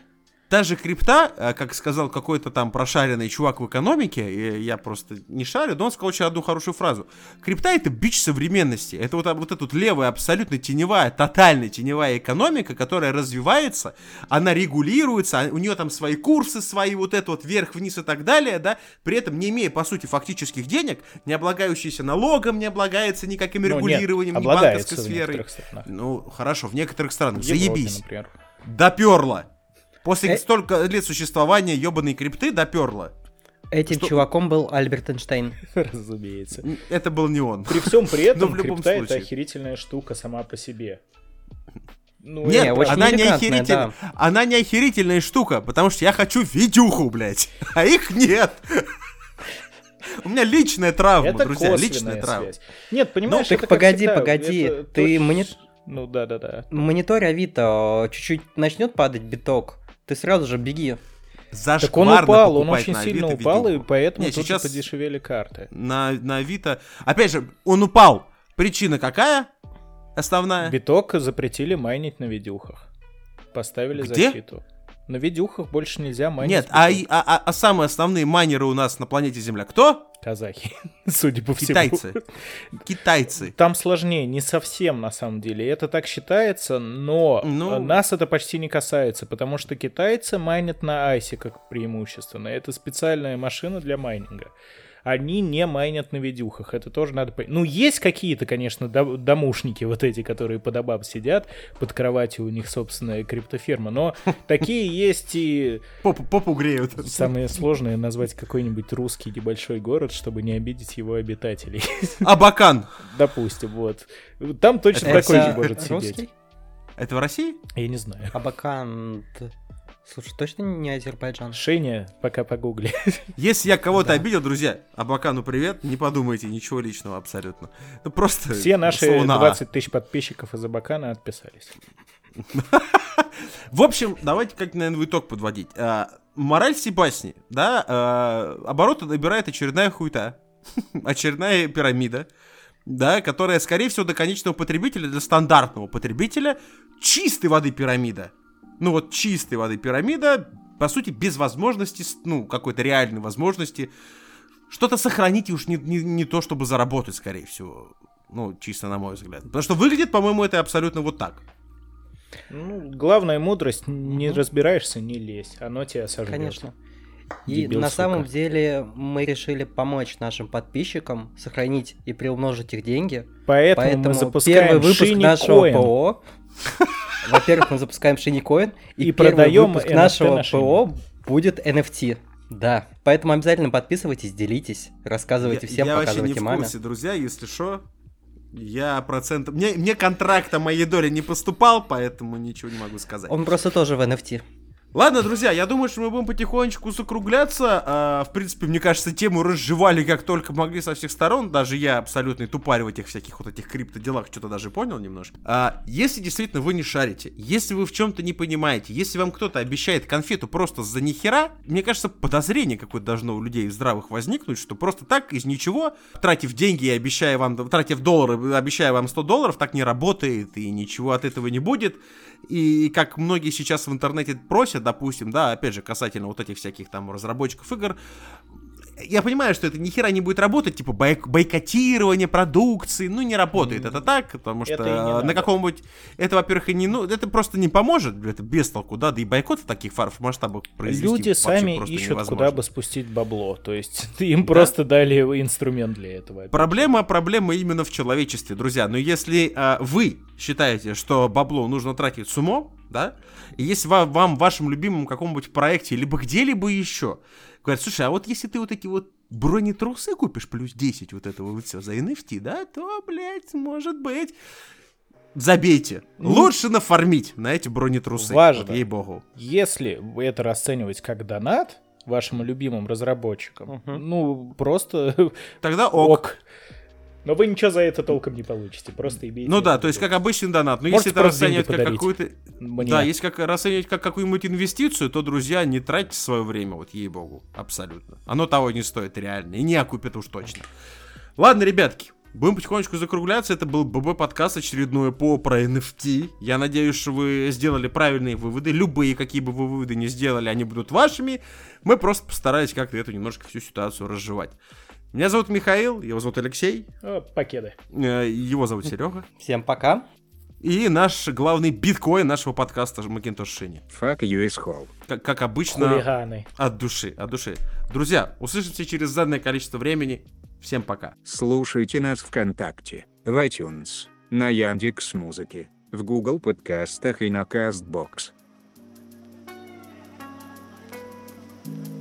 Даже крипта, э, как сказал какой-то там прошаренный чувак в экономике, и я просто не шарю, но он сказал очень одну хорошую фразу. Крипта это бич современности. Это вот, вот эта вот левая, абсолютно теневая, тотально теневая экономика, которая развивается, она регулируется, а у нее там свои курсы, свои вот это вот вверх-вниз и так далее, да, при этом не имея, по сути, фактических денег, не облагающийся налогом, не облагается никаким Ну, нет, регулированием, ни облагается банковской сферой. Ну, хорошо, в некоторых странах. В Европе, Заебись. например. Доперла. После Э. столько лет существования ебаной крипты доперла. Этим Что? чуваком был Альберт Эйнштейн. Разумеется. Это был не он. При всем при этом в любом крипта это охерительная штука сама по себе. Ну, Нет, Не, очень она не охерительная. Она не охерительная штука, потому что я хочу видюху, блядь. А их нет. У меня личная травма, это друзья, личная травма. связь. Нет, понимаешь, Ну, это так как погоди, всегда, погоди, это ты мне- Ну да-да-да. Монитор Авито, чуть-чуть начнет падать биток, ты сразу же беги. Так он упал, он очень сильно Авито упал, и видюху. поэтому Не, тут сейчас- же подешевели карты. На, на Авито... Опять же, он упал. Причина какая? Основная? Биток запретили майнить на видюхах. Поставили Где? защиту. На видюхах больше нельзя майнить. Нет, а, и- а, а- а самые основные майнеры у нас на планете Земля кто? Казахи, судя по всему. Китайцы. Китайцы. Там сложнее, не совсем на самом деле. Это так считается, но Ну. нас это почти не касается, потому что китайцы майнят на ASIC ах преимущественно. Это специальная машина для майнинга. Они не майнят на видюхах, это тоже надо понять. Ну, есть какие-то, конечно, до- домушники вот эти, которые под обаб сидят, под кроватью у них собственная криптоферма, но такие есть и Попу, попу греют. самое сложное назвать какой-нибудь русский небольшой город, чтобы не обидеть его обитателей. Абакан. Допустим, вот. Там точно такой же может сидеть. Это в России? Я не знаю. Абакан... Слушай, точно не Азербайджан? Шеня, пока погугли. Если я кого-то обидел, друзья, Абакану привет, не подумайте, ничего личного абсолютно. Ну просто... Все наши слово на «а». 20 тысяч подписчиков из Абакана отписались. В общем, давайте как наверное, в итог подводить. А, мораль всей басни, да, а, обороты набирает очередная хуйта, очередная пирамида, да, которая, скорее всего, до конечного потребителя, для стандартного потребителя, чистой воды пирамида. Ну вот чистой воды пирамида, по сути, без возможности, ну, какой-то реальной возможности что-то сохранить и уж не, не, не то, чтобы заработать, скорее всего. Ну, чисто на мой взгляд. Потому что выглядит, по-моему, это абсолютно вот так. Ну, главная мудрость, не разбираешься, не лезь. Оно тебя сожрет. Конечно. И Дебил, на сука. самом деле мы решили помочь нашим подписчикам сохранить и приумножить их деньги. Поэтому, Поэтому мы запускаем первый выпуск Shiny нашего. ПО. Во-первых, мы запускаем Shiny Coin, и, И первый продаем выпуск NFT нашего на. ПО будет NFT. Да, поэтому обязательно подписывайтесь, делитесь, рассказывайте Я- всем, я вообще не показывайте в маме. курсе, друзья, если что. Я процент... Мне, мне контракт о моей доле не поступал, поэтому ничего не могу сказать. Он просто тоже в NFT. Ладно, друзья, я думаю, что мы будем потихонечку закругляться. А, в принципе, мне кажется, тему разжевали как только могли со всех сторон. Даже я абсолютный тупарь в этих всяких вот этих крипто-делах что-то даже понял немножко. А, если действительно вы не шарите, если вы в чем-то не понимаете, если вам кто-то обещает конфету просто за нихера, мне кажется, подозрение какое-то должно у людей здравых возникнуть, что просто так, из ничего, тратив деньги и обещая вам, тратив доллары, обещая вам 100 долларов, так не работает, и ничего от этого не будет. И как многие сейчас в интернете просят, допустим, да, опять же, касательно вот этих всяких там разработчиков игр, я понимаю, что это ни хера не будет работать, типа бойк- бойкотирование продукции, ну не работает это так, потому что Это на каком-нибудь, это, во-первых, и не, ну, это просто не поможет, это без толку, да, да и бойкот в таких фар- в масштабах произвести Люди сами ищут, невозможно. куда бы спустить бабло. То есть им просто дали инструмент для этого. Проблема, проблема именно в человечестве, друзья. Но если а, вы считаете, что бабло нужно тратить с умом, да, и если вам, вам вашем любимом каком-нибудь проекте, либо где-либо еще, говорят, слушай, а вот если ты вот такие вот бронетрусы купишь плюс 10 вот этого вот все за NFT, да, то, блядь, может быть... Забейте. Лучше нафармить на эти бронетрусы. Важно. Вот, ей-богу. Если это расценивать как донат вашим любимым разработчикам, Мгм. ну, просто Тогда ок. ок. Но вы ничего за это толком не получите, просто имейте Ну да, то есть как обычный донат. Но Можете если это расценивать как какую-то... Мне. Да, если как расценивать как какую-нибудь инвестицию, то, друзья, не тратьте свое время, вот ей-богу, абсолютно. Оно того не стоит реально, и не окупит уж точно. Ладно, ребятки, будем потихонечку закругляться. Это был ББ подкаст очередной по про NFT. Я надеюсь, что вы сделали правильные выводы. Любые, какие бы вы выводы не сделали, они будут вашими. Мы просто постарались как-то эту немножко всю ситуацию разжевать. Меня зовут Михаил, его зовут Алексей. О, покеды. Э, его зовут Серега. Всем пока. И наш главный биткоин нашего подкаста Макинтош Шини. Fuck US Hall. Как, как обычно. Хулиганы. От души, от души. Друзья, услышимся через заданное количество времени. Всем пока. Слушайте нас ВКонтакте, в iTunes, на Яндекс Музыке, в Google подкастах и на Castbox. thank you